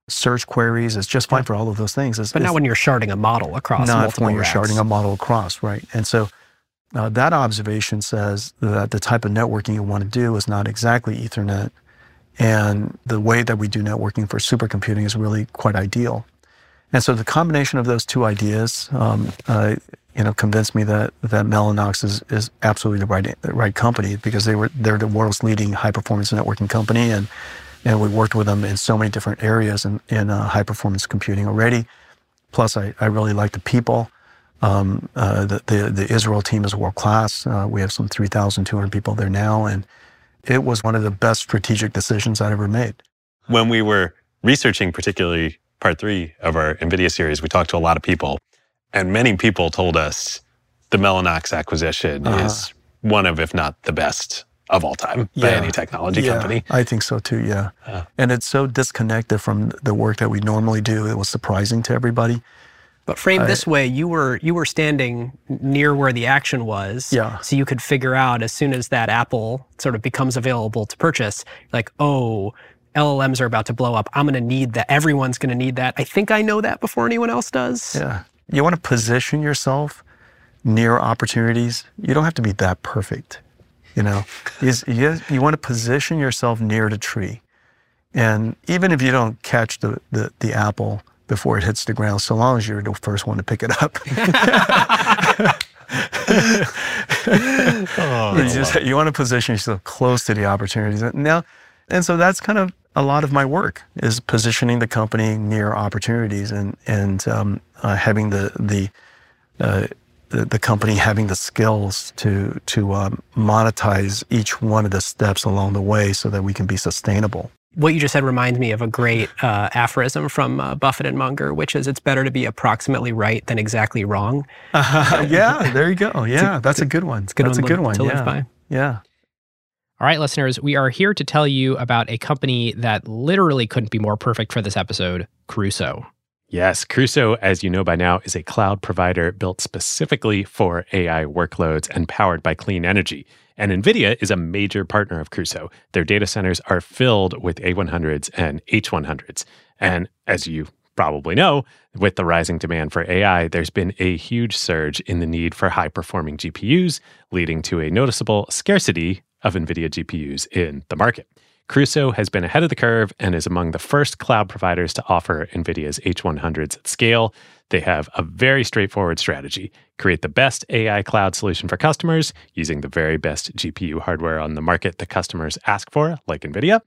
S4: search queries, it's just fine for all of those things. It's,
S5: But not when you're sharding a model across
S4: not
S5: multiple
S4: when you're
S5: racks.
S4: sharding a model across, right? And so uh, that observation says that the type of networking you want to do is not exactly Ethernet. And the way that we do networking for supercomputing is really quite ideal. And so the combination of those two ideas, um, uh, you know, convinced me that that Mellanox is, is absolutely the right the right company because they were they're the world's leading high performance networking company, and and we worked with them in so many different areas in in uh, high performance computing already. Plus, I, I really like the people. Um, uh, the, the the Israel team is world class. Uh, we have some 3,200 people there now, and it was one of the best strategic decisions I'd ever made.
S6: when we were researching, particularly part three of our NVIDIA series, we talked to a lot of people, and many people told us the Mellanox acquisition
S4: Uh-huh.
S6: is one of, if not the best of all time by any technology
S4: yeah,
S6: company.
S4: I think so too. Yeah,
S6: Yeah.
S4: and it's so disconnected from the work that we normally do. It was surprising to everybody.
S5: But framed
S4: I-
S5: this way, you were you were standing near where the action was.
S4: Yeah.
S5: So you could figure out as soon as that Apple sort of becomes available to purchase, like, oh, LLMs are about to blow up. I'm going to need that. Everyone's going to need that. I think I know that before anyone else does.
S4: Yeah. You want to position yourself near opportunities. You don't have to be that perfect. You know, you, you, you want to position yourself near the tree. And even if you don't catch the, the, the apple before it hits the ground, so long as you're the first one to pick it up. (laughs) (laughs)
S6: Oh,
S4: It's just, you want to position yourself close to the opportunities. Now, and so that's kind of a lot of my work is positioning the company near opportunities and and um, uh, having the the, uh, the the company having the skills to to um, monetize each one of the steps along the way so that we can be sustainable.
S5: What you just said reminds me of a great uh, aphorism from uh, Buffett and Munger, which is it's better to be approximately right than exactly wrong. (laughs)
S4: yeah, there you go. Yeah, that's a good one.
S5: good
S4: that's a good one.
S5: to live
S4: yeah.
S5: by.
S4: Yeah.
S1: All right, listeners, we are here to tell you about a company that literally couldn't be more perfect for this episode Crusoe.
S2: Yes, Crusoe, as you know by now, is a cloud provider built specifically for AI workloads and powered by clean energy. And NVIDIA is a major partner of Crusoe. Their data centers are filled with A100s and H100s. And as you probably know, with the rising demand for AI, there's been a huge surge in the need for high performing GPUs, leading to a noticeable scarcity of NVIDIA GPUs in the market. Crusoe has been ahead of the curve and is among the first cloud providers to offer NVIDIA's H100s at scale. They have a very straightforward strategy create the best AI cloud solution for customers using the very best GPU hardware on the market that customers ask for, like NVIDIA,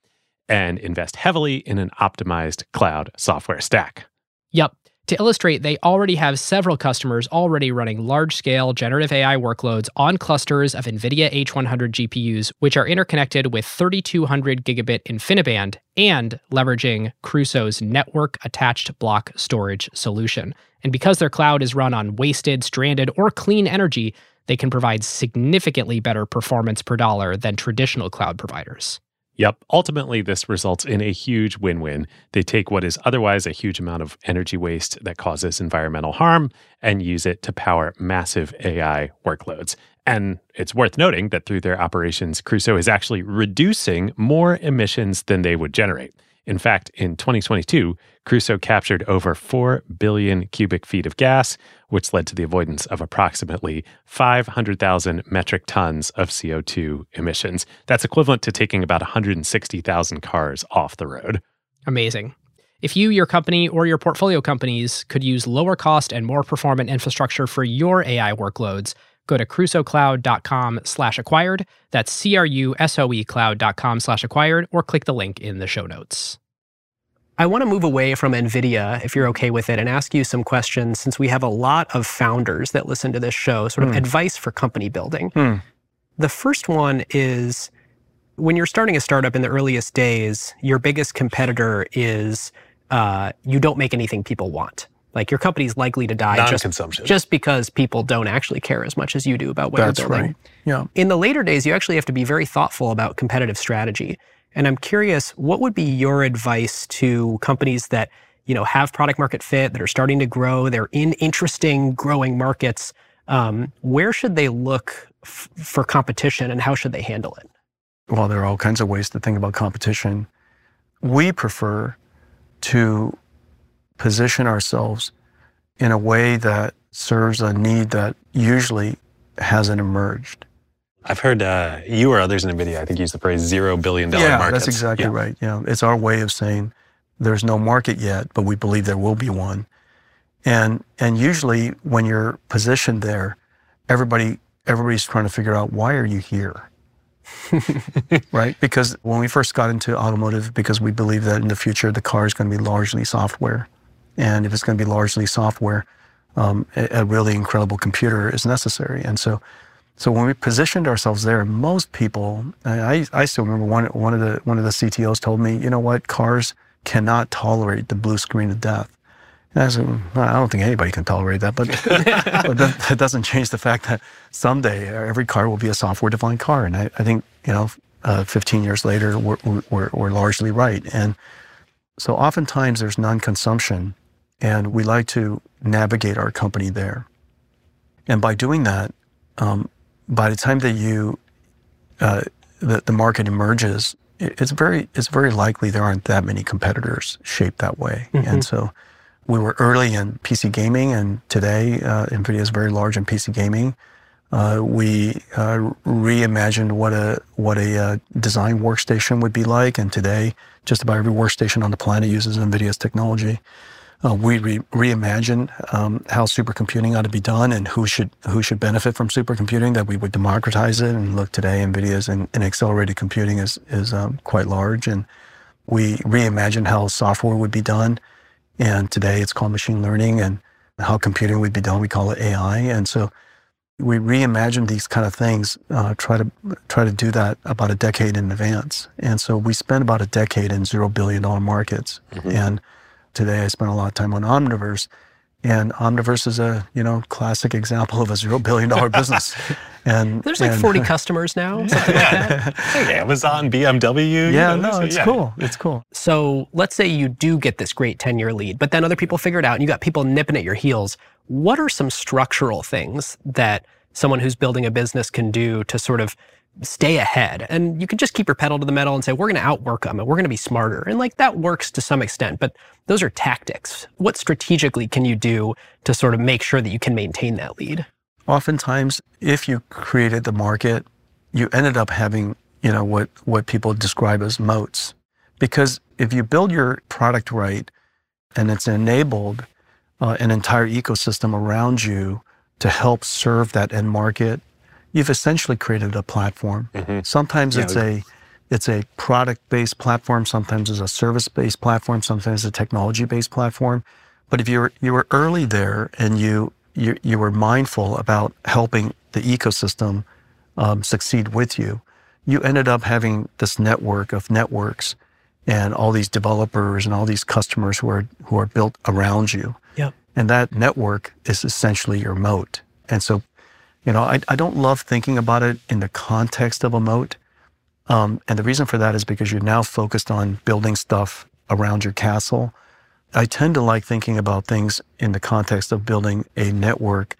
S2: and invest heavily in an optimized cloud software stack.
S1: Yep. To illustrate, they already have several customers already running large scale generative AI workloads on clusters of NVIDIA H100 GPUs, which are interconnected with 3200 gigabit InfiniBand and leveraging Crusoe's network attached block storage solution. And because their cloud is run on wasted, stranded, or clean energy, they can provide significantly better performance per dollar than traditional cloud providers.
S2: Yep. Ultimately, this results in a huge win win. They take what is otherwise a huge amount of energy waste that causes environmental harm and use it to power massive AI workloads. And it's worth noting that through their operations, Crusoe is actually reducing more emissions than they would generate. In fact, in 2022, Crusoe captured over 4 billion cubic feet of gas, which led to the avoidance of approximately 500,000 metric tons of CO2 emissions. That's equivalent to taking about 160,000 cars off the road.
S1: Amazing. If you, your company, or your portfolio companies could use lower cost and more performant infrastructure for your AI workloads, go to crusoecloud.com slash acquired. That's C-R-U-S-O-E cloud.com slash acquired, or click the link in the show notes.
S5: I want to move away from NVIDIA, if you're okay with it, and ask you some questions since we have a lot of founders that listen to this show, sort of
S4: Hmm.
S5: advice for company building.
S4: Hmm.
S5: The first one is when you're starting a startup in the earliest days, your biggest competitor is uh, you don't make anything people want. Like your company's likely to die just, just because people don't actually care as much as you do about what
S4: That's
S5: you're building.
S4: right. Yeah.
S5: In the later days, you actually have to be very thoughtful about competitive strategy. And I'm curious, what would be your advice to companies that you know have product market fit, that are starting to grow, they're in interesting growing markets? Um, where should they look f- for competition, and how should they handle it?
S4: Well, there are all kinds of ways to think about competition. We prefer to position ourselves in a way that serves a need that usually hasn't emerged.
S6: I've heard uh, you or others in NVIDIA, I think, you use the phrase zero billion dollar
S4: yeah,
S6: markets.
S4: that's exactly
S6: Yeah.
S4: right. Yeah, it's our way of saying there's no market yet, but we believe there will be one. And and usually when you're positioned there, everybody everybody's trying to figure out why are you here? (laughs) right? Because when we first got into automotive, because we believe that in the future the car is going to be largely software, and if it's going to be largely software, um, a, a really incredible computer is necessary. And so, so when we positioned ourselves there, most people, I, I still remember one one of the one of the CTOs told me, you know what, cars cannot tolerate the blue screen of death. And I said, well, I don't think anybody can tolerate that, but, (laughs) but that, that doesn't change the fact that someday every car will be a software-defined car. And I, I think, you know, uh, 15 years later, we're, we're, we're largely right. And so oftentimes there's non-consumption, and we like to navigate our company there. And by doing that, um, by the time that you uh, the, the market emerges, it's very it's very likely there aren't that many competitors shaped that way. And so we were early in PC gaming, and today uh, NVIDIA is very large in PC gaming. Uh, we uh, reimagined what a what a uh, design workstation would be like, and today just about every workstation on the planet uses NVIDIA's technology. Uh, we re- reimagined um, how supercomputing ought to be done and who should who should benefit from supercomputing. That we would democratize it. And look, today NVIDIA's in, in accelerated computing is is um, quite large, and we reimagine how software would be done. And today it's called machine learning, and how computing would be done, we call it AI. And so we reimagine these kind of things, uh, try to try to do that about a decade in advance. And so we spent about a decade in zero billion dollar markets. And today I spent a lot of time on Omniverse. And Omniverse is a you know classic example of a zero billion dollar business. (laughs) And
S5: There's like
S4: and-
S5: 40 (laughs) customers now, something like that. (laughs)
S6: Hey, Amazon, BMW. you
S4: Yeah,
S6: know,
S4: no, it's
S6: yeah.
S4: cool. It's cool.
S5: So let's say you do get this great 10 year lead, but then other people figure it out and you got people nipping at your heels. What are some structural things that someone who's building a business can do to sort of stay ahead? And you can just keep your pedal to the metal and say, we're going to outwork them and we're going to be smarter. And like that works to some extent, but those are tactics. What strategically can you do to sort of make sure that you can maintain that lead?
S4: oftentimes if you created the market you ended up having you know what what people describe as moats because if you build your product right and it's enabled uh, an entire ecosystem around you to help serve that end market you've essentially created a platform sometimes
S6: Yeah,
S4: it's a it's a product based platform sometimes it's a service based platform sometimes it's a technology based platform But if you were you were early there and you you, you were mindful about helping the ecosystem um, succeed with you, you ended up having this network of networks and all these developers and all these customers who are who are built around you.
S5: Yep.
S4: And that network is essentially your moat. And so, you know, I, I don't love thinking about it in the context of a moat. Um, and the reason for that is because you're now focused on building stuff around your castle. I tend to like thinking about things in the context of building a network.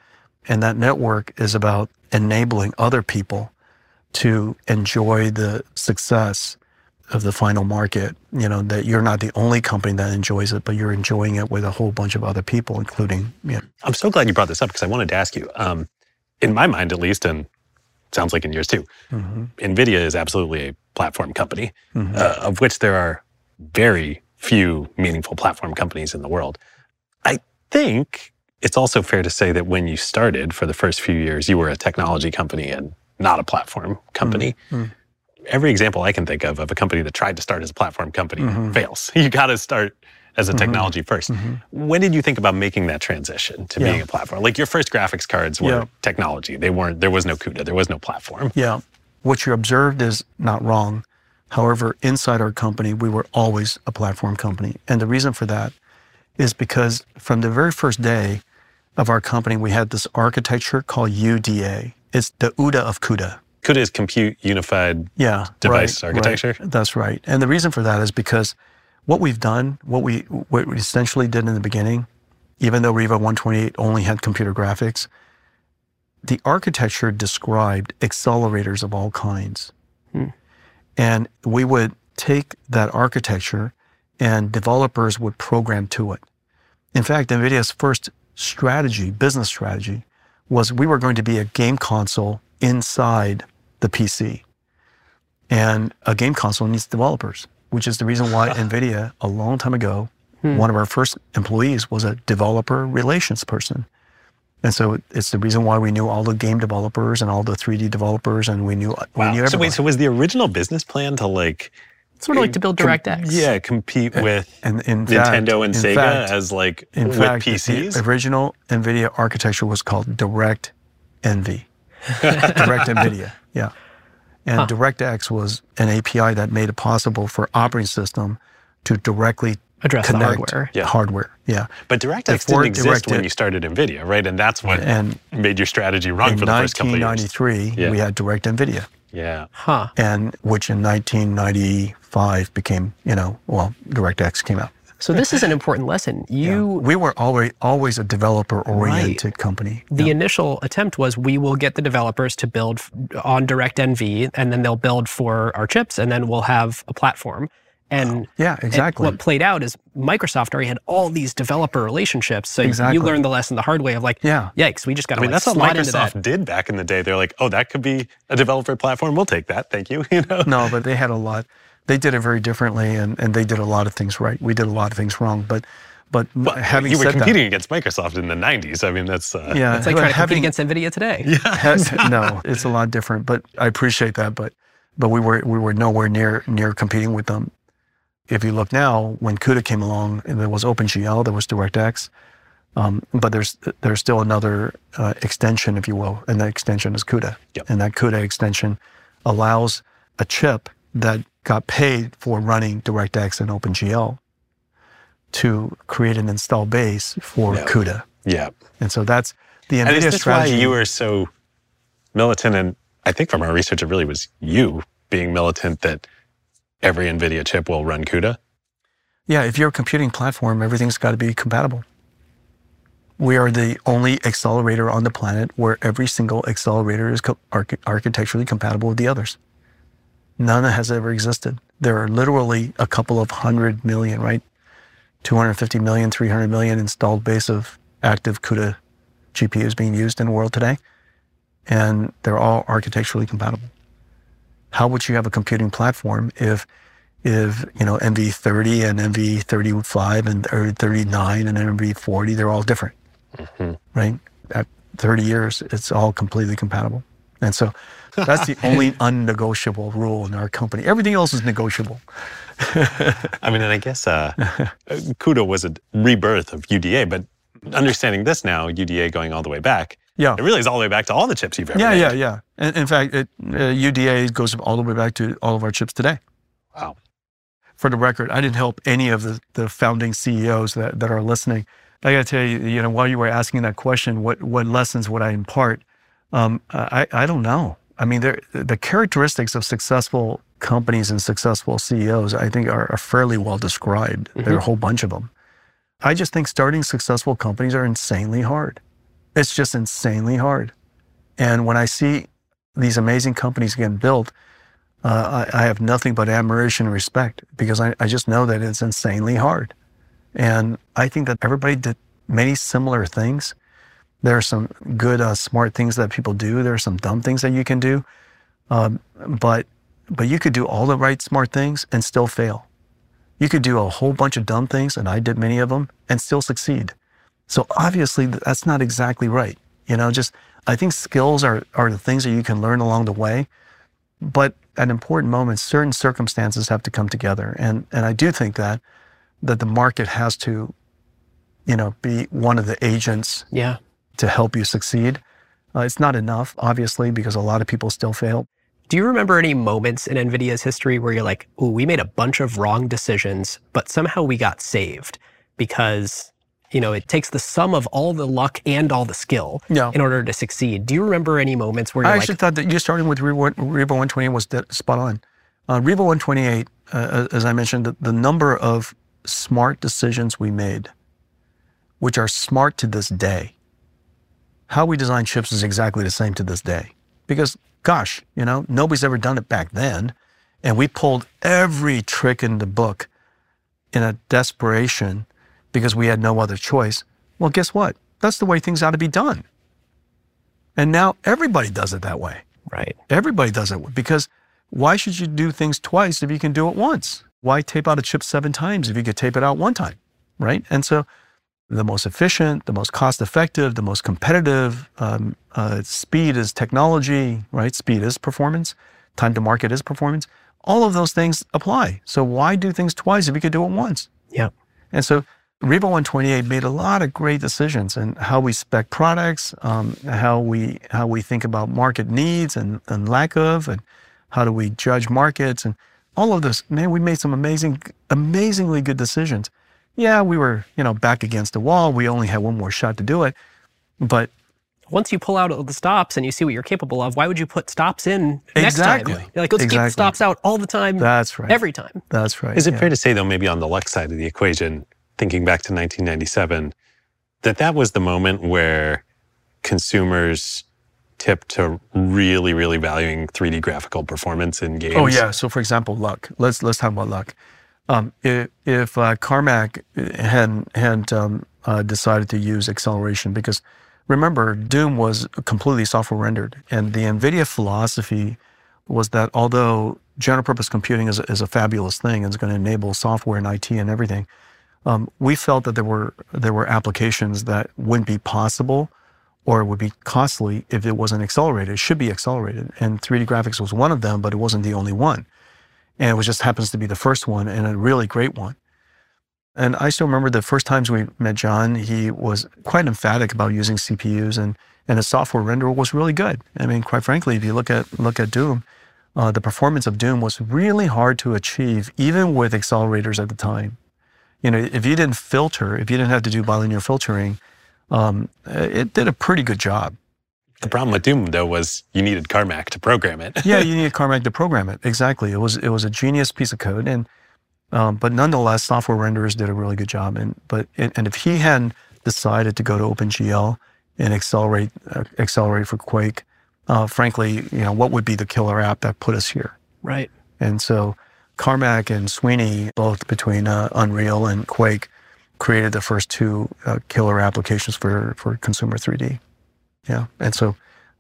S4: And that network is about enabling other people to enjoy the success of the final market. You know, that you're not the only company that enjoys it, but you're enjoying it with a whole bunch of other people, including, you know,
S6: I'm so glad you brought this up because I wanted to ask you. Um, in my mind, at least, and sounds like in yours too, mm-hmm. NVIDIA is absolutely a platform company, mm-hmm. uh, of which there are very few meaningful platform companies in the world. I think it's also fair to say that when you started for the first few years, you were a technology company and not a platform company. Mm-hmm. Mm. Every example I can think of of a company that tried to start as a platform company fails. (laughs) You got to start as a mm-hmm. technology 1st mm-hmm. When did you think about making that transition to
S4: Yeah.
S6: being a platform? Like your first graphics cards were
S4: Yeah.
S6: technology. They weren't. There was no CUDA. There was no platform.
S4: Yeah. What you observed is not wrong. However, inside our company, we were always a platform company. And the reason for that is because from the very first day of our company, we had this architecture called UDA. It's the UDA of CUDA.
S6: CUDA is Compute Unified.
S4: Yeah.
S6: Device
S4: right,
S6: architecture?
S4: right. That's right. And the reason for that is because what we've done, what we, what we essentially did in the beginning, even though Riva 128 only had computer graphics, the architecture described accelerators of all kinds. Hmm. And we would take that architecture and developers would program to it. In fact, NVIDIA's first strategy, business strategy, was we were going to be a game console inside the PC. And a game console needs developers, which is the reason why (laughs) NVIDIA, a long time ago, hmm. one of our first employees was a developer relations person. And so it's the reason why we knew all the game developers and all the 3D developers, and we knew, we knew
S6: So
S4: everybody.
S6: wait. So was the original business plan to like
S5: Sort of like to build
S6: com-
S5: DirectX.
S6: yeah, compete with
S4: and in fact-
S6: Nintendo and
S4: in
S6: Sega
S4: fact-
S6: as like
S4: In
S6: with
S4: fact,
S6: PCs?
S4: the original NVIDIA architecture was called Direct Envy. (laughs) Direct NVIDIA, yeah. And DirectX was an API that made it possible for operating system to directly
S5: Address the
S4: connect
S5: hardware.
S6: Yeah.
S4: hardware. Yeah.
S6: but DirectX
S4: Before
S6: didn't exist when you started NVIDIA, right? And that's what
S4: And
S6: made your strategy wrong for the first couple of years.
S4: In 1993,
S6: Yeah.
S4: we had Direct NVIDIA,
S6: Yeah.
S5: Huh.
S4: and which in 1995 became, you know, well, DirectX came out.
S5: So this is an important lesson. You
S4: We were always always a developer oriented company.
S5: the initial attempt was we will get the developers to build f- on DirectNV and then they'll build for our chips and then we'll have a platform. And
S4: Yeah,
S5: and
S4: exactly.
S5: what played out is Microsoft already had all these developer relationships. So
S4: Exactly.
S5: you learned the lesson the hard way of like,
S4: Yeah.
S5: yikes, we just got to
S6: I mean,
S5: like
S6: that's what
S5: slide into
S6: Microsoft
S5: that.
S6: did back in the day. They're like, oh, that could be a developer platform. We'll take that. Thank you. (laughs) You know?
S4: No, but they had a lot. They did it very differently, and, and they did a lot of things right. We did a lot of things wrong, but but
S6: But
S4: having
S6: you were
S4: said
S6: competing against Microsoft in the 90s. I mean, that's uh,
S4: yeah,
S5: It's like
S4: but
S5: trying to compete
S4: having,
S5: against NVIDIA today. (laughs)
S4: ha- no, it's a lot different. But I appreciate that. But but we were we were nowhere near near competing with them. If you look now, when CUDA came along, there was OpenGL, there was DirectX, um, but there's there's still another uh, extension, if you will, and that extension is CUDA.
S6: Yep.
S4: And that CUDA extension allows a chip that got paid for running DirectX and OpenGL to create an install base for
S6: Yeah.
S4: CUDA.
S6: yeah.
S4: And so that's the
S6: And is
S4: NVIDIA
S6: this
S4: strategy.
S6: why you were so militant? And I think from our research, it really was you being militant that every NVIDIA chip will run CUDA.
S4: Yeah, if you're a computing platform, everything's got to be compatible. We are the only accelerator on the planet where every single accelerator is co- arch- architecturally compatible with the others. None has ever existed. There are literally a couple of hundred million, right? 250 million, 300 million installed base of active CUDA GPUs being used in the world today. And they're all architecturally compatible. How would you have a computing platform if if you know NV30 and NV35 and or 39 and NV40, they're all different, mm-hmm. right? At 30 years, it's all completely compatible. And so that's the only unnegotiable rule in our company. Everything else is negotiable. (laughs)
S6: I mean, and I guess uh, CUDA was a rebirth of UDA, but understanding this now, UDA going all the way back,
S4: Yeah.
S6: it really is all the way back to all the chips you've ever
S4: Yeah,
S6: made.
S4: yeah, yeah. And in fact, it, uh, UDA goes all the way back to all of our chips today.
S6: Wow.
S4: For the record, I didn't help any of the, the founding CEOs that, that are listening. I got to tell you, you know, while you were asking that question, what, what lessons would I impart? Um, I, I don't know. I mean, the characteristics of successful companies and successful CEOs, I think, are, are fairly well described. There are a whole bunch of them. I just think starting successful companies are insanely hard. It's just insanely hard. And when I see these amazing companies getting built, uh, I, I have nothing but admiration and respect because I, I just know that it's insanely hard. And I think that everybody did many similar things. There are some good, uh, smart things that people do. There are some dumb things that you can do. Um, but, but you could do all the right, smart things and still fail. You could do a whole bunch of dumb things, and I did many of them, and still succeed. So obviously, that's not exactly right. You know, just I think skills are, are the things that you can learn along the way. But at important moments, certain circumstances have to come together. And, and I do think that, that the market has to, you know, be one of the agents
S5: Yeah.
S4: To help you succeed. Uh, it's not enough, obviously, because a lot of people still fail.
S5: Do you remember any moments in NVIDIA's history where you're like, ooh, we made a bunch of wrong decisions, but somehow we got saved because, you know, it takes the sum of all the luck and all the skill
S4: Yeah.
S5: in order to succeed. Do you remember any moments where you're
S4: I
S5: like,
S4: actually thought that you starting with Riva, Riva 128 was spot on. Uh, Riva 128, uh, as I mentioned, the, the number of smart decisions we made, which are smart to this day. How we design chips is exactly the same to this day. Because, gosh, you know, nobody's ever done it back then. And we pulled every trick in the book in a desperation because we had no other choice. Well, guess what? That's the way things ought to be done. And now everybody does it that way.
S5: right?
S4: Everybody does it because why should you do things twice if you can do it once? Why tape out a chip seven times if you could tape it out one time, right? And so the most efficient, the most cost effective, the most competitive, um, uh, speed is technology, right? Speed is performance, time to market is performance. All of those things apply. So why do things twice if you could do it once?
S5: Yeah.
S4: And so Riva 128 made a lot of great decisions in how we spec products, um, how we how we think about market needs and, and lack of, and how do we judge markets and all of this. Man, we made some amazing, amazingly good decisions. Yeah, we were you know back against the wall. We only had one more shot to do it, but
S5: Once you pull out all the stops and you see what you're capable of, why would you put stops in next
S4: Exactly.
S5: time? You're like, let's keep
S4: Exactly.
S5: the stops out all the time,
S4: that's right.
S5: every time.
S4: that's right.
S6: Is it
S4: yeah.
S6: fair to say, though, maybe on the luck side of the equation, thinking back to 1997, that that was the moment where consumers tipped to really, really valuing 3D graphical performance in games?
S4: Oh yeah. So for example, luck. Let's let's talk about luck. Um, if if uh, Carmack hadn't hadn't um, uh, decided to use acceleration, because remember Doom was completely software rendered, and the NVIDIA philosophy was that although general purpose computing is is a fabulous thing and it's going to enable software and IT and everything, um, we felt that there were there were applications that wouldn't be possible or would be costly if it wasn't accelerated. It should be accelerated, and 3D graphics was one of them, but it wasn't the only one. And it was just happens to be the first one and a really great one. And I still remember the first times we met John, he was quite emphatic about using CPUs and and his software renderer was really good. I mean, quite frankly, if you look at look at Doom, uh, the performance of Doom was really hard to achieve, even with accelerators at the time. You know, if you didn't filter, if you didn't have to do bilinear filtering, um, it did a pretty good job.
S6: The problem with Doom, though, was you needed Carmack to program it.
S4: yeah, you (laughs) needed Carmack to program it. Exactly. It was it was a genius piece of code, and um, but nonetheless, software renderers did a really good job. And but and, and if he hadn't decided to go to OpenGL and accelerate uh, accelerate for Quake, uh, frankly, you know what would be the killer app that put us here?
S5: Right.
S4: And so Carmack and Sweeney, both between uh, Unreal and Quake, created the first two uh, killer applications for for consumer 3D. Yeah, and so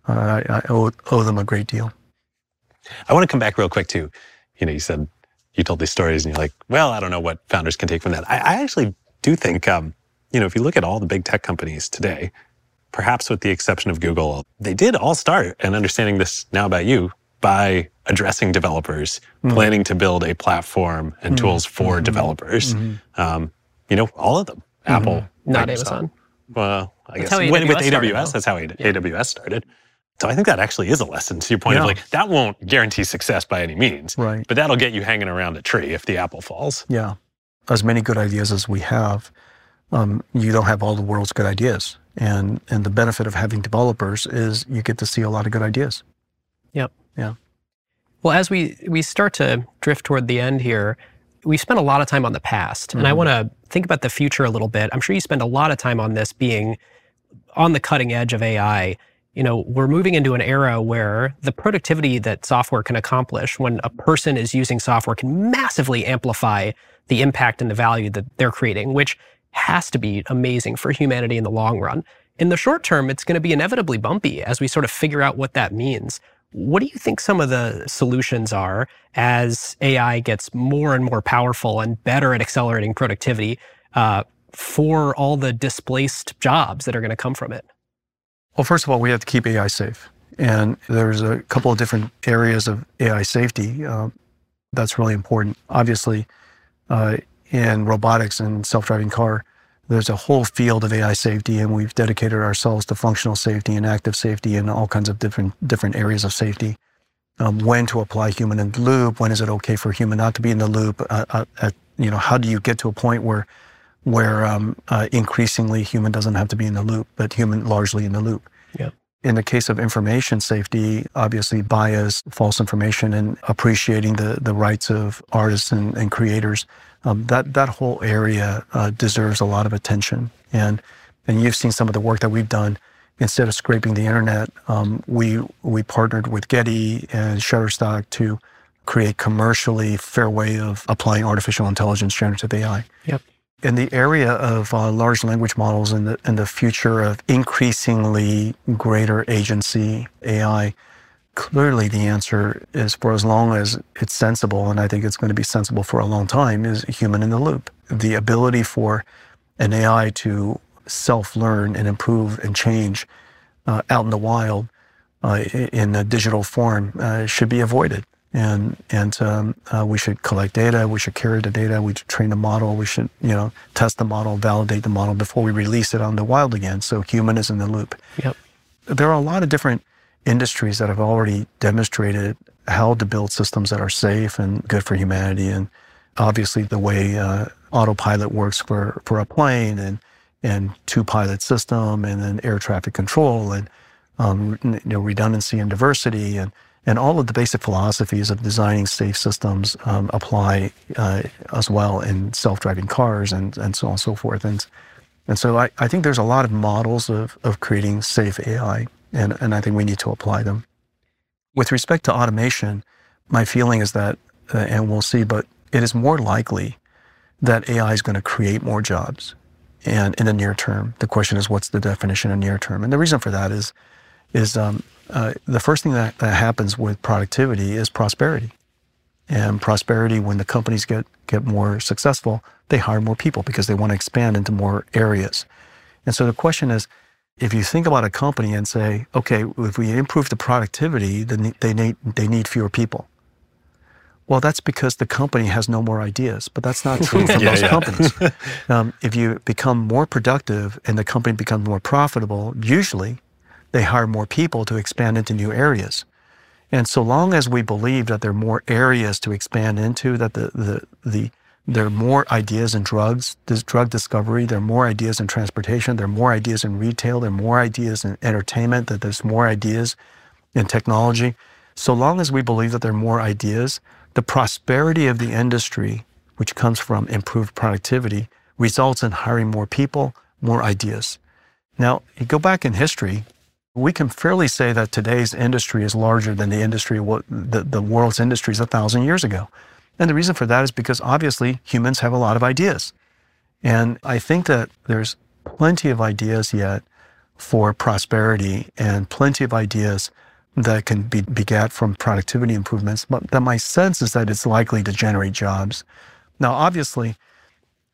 S4: uh, I, I owe, owe them a great deal.
S6: I want to come back real quick to, you know, you said you told these stories and you're like, well, I don't know what founders can take from that. I, I actually do think, um, you know, if you look at all the big tech companies today, perhaps with the exception of Google, they did all start, and understanding this now about you, by addressing developers,
S4: Mm.
S6: planning to build a platform and tools for
S4: Mm-hmm.
S6: developers. Um, you know, all of them. Apple,
S5: Not
S6: Microsoft.
S5: Amazon.
S6: Well, I
S5: That's
S6: guess when- with
S5: AWS
S6: AWS,
S5: started, though.
S6: that's how AWS started. So I think that actually is a lesson to your point of like that won't guarantee success by any means,
S4: Right.
S6: but that'll get you hanging around a tree if the apple falls.
S4: Yeah. As many good ideas as we have, um, you don't have all the world's good ideas. And, and the benefit of having developers is you get to see a lot of good ideas. Yep. Yeah.
S5: Well, as we we start to drift toward the end here, we spent a lot of time on the past, and I
S4: Mm-hmm.
S5: want to think about the future a little bit. I'm sure you spend a lot of time on this being on the cutting edge of AI. You know, we're moving into an era where the productivity that software can accomplish when a person is using software can massively amplify the impact and the value that they're creating, which has to be amazing for humanity in the long run. In the short term, it's going to be inevitably bumpy as we sort of figure out what that means. What do you think some of the solutions are as AI gets more and more powerful and better at accelerating productivity uh, for all the displaced jobs that are going to come from it?
S4: Well, first of all, we have to keep AI safe. And there's a couple of different areas of AI safety uh, that's really important. Obviously, uh, in robotics and self-driving car, there's a whole field of AI safety, and we've dedicated ourselves to functional safety and active safety and all kinds of different different areas of safety. Um, when to apply human in the loop? When is it okay for human not to be in the loop? Uh, uh, you know, how do you get to a point where where um, uh, increasingly human doesn't have to be in the loop, but human largely in the loop?
S5: Yep.
S4: In the case of information safety, obviously bias, false information, and appreciating the, the rights of artists and, and creators, um, that, that whole area uh, deserves a lot of attention. And, and you've seen some of the work that we've done. Instead of scraping the internet, um, we, we partnered with Getty and Shutterstock to create commercially fair way of applying artificial intelligence, generative AI.
S5: Yep.
S4: In the area of uh, large language models and the, and the future of increasingly greater agency AI, clearly the answer is for as long as it's sensible, and I think it's going to be sensible for a long time, is human in the loop. The ability for an AI to self learn and improve and change uh, out in the wild uh, in a digital form uh, should be avoided. And and um, uh, we should collect data. We should carry the data. We should train the model. We should you know test the model, validate the model before we release it on the wild again. So human is in the loop.
S5: Yep.
S4: There are a lot of different industries that have already demonstrated how to build systems that are safe and good for humanity. And obviously, the way uh, autopilot works for for a plane and and two pilot system and then air traffic control and um, you know, redundancy and diversity and, and all of the basic philosophies of designing safe systems um, apply uh, as well in self-driving cars and, and so on and so forth. And, and so I, I think there's a lot of models of, of creating safe AI, and, and I think we need to apply them. With respect to automation, my feeling is that, uh, and we'll see, but it is more likely that AI is going to create more jobs and in the near term. The question is, what's the definition of near term? And the reason for that is, is um, uh, the first thing that, that happens with productivity is prosperity. And prosperity, when the companies get get more successful, they hire more people because they want to expand into more areas. And so the question is, if you think about a company and say, okay, if we improve the productivity, then they need they need fewer people. Well, that's because the company has no more ideas, but that's not true for (laughs)
S6: Yeah,
S4: most
S6: yeah.
S4: companies. (laughs) Um, if you become more productive and the company becomes more profitable, usually they hire more people to expand into new areas. And so long as we believe that there are more areas to expand into, that the, the, the, there are more ideas in drugs, this drug discovery, there are more ideas in transportation, there are more ideas in retail, there are more ideas in entertainment, that there's more ideas in technology. So long as we believe that there are more ideas, the prosperity of the industry, which comes from improved productivity, results in hiring more people, more ideas. Now, you go back in history, we can fairly say that today's industry is larger than the industry, the, the world's industries a thousand years ago. And the reason for that is because obviously humans have a lot of ideas. And I think that there's plenty of ideas yet for prosperity and plenty of ideas that can be begat from productivity improvements. But that my sense is that it's likely to generate jobs. Now, obviously,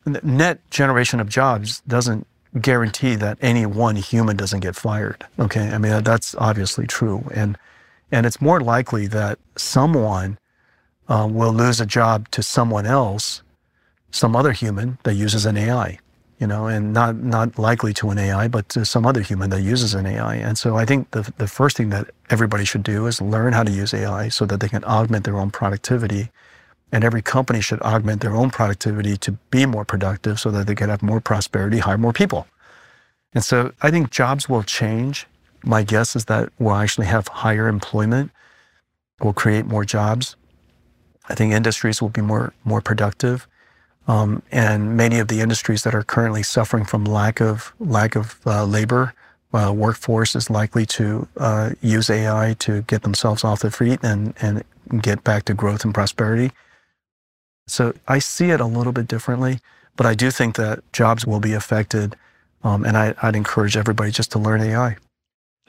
S4: net generation of jobs doesn't guarantee that any one human doesn't get fired. Okay, I mean that's obviously true, and and it's more likely that someone uh, will lose a job to someone else, some other human that uses an AI, you know, and not not likely to an AI, but to some other human that uses an AI. And so I think the the first thing that everybody should do is learn how to use AI so that they can augment their own productivity. And every company should augment their own productivity to be more productive so that they can have more prosperity, hire more people. And so I think jobs will change. My guess is that we'll actually have higher employment. We'll create more jobs. I think industries will be more more productive, um, and many of the industries that are currently suffering from lack of lack of uh, labor uh, workforce is likely to uh, use AI to get themselves off their feet and and get back to growth and prosperity. So I see it a little bit differently, but I do think that jobs will be affected, um, and I, would encourage everybody just to learn AI.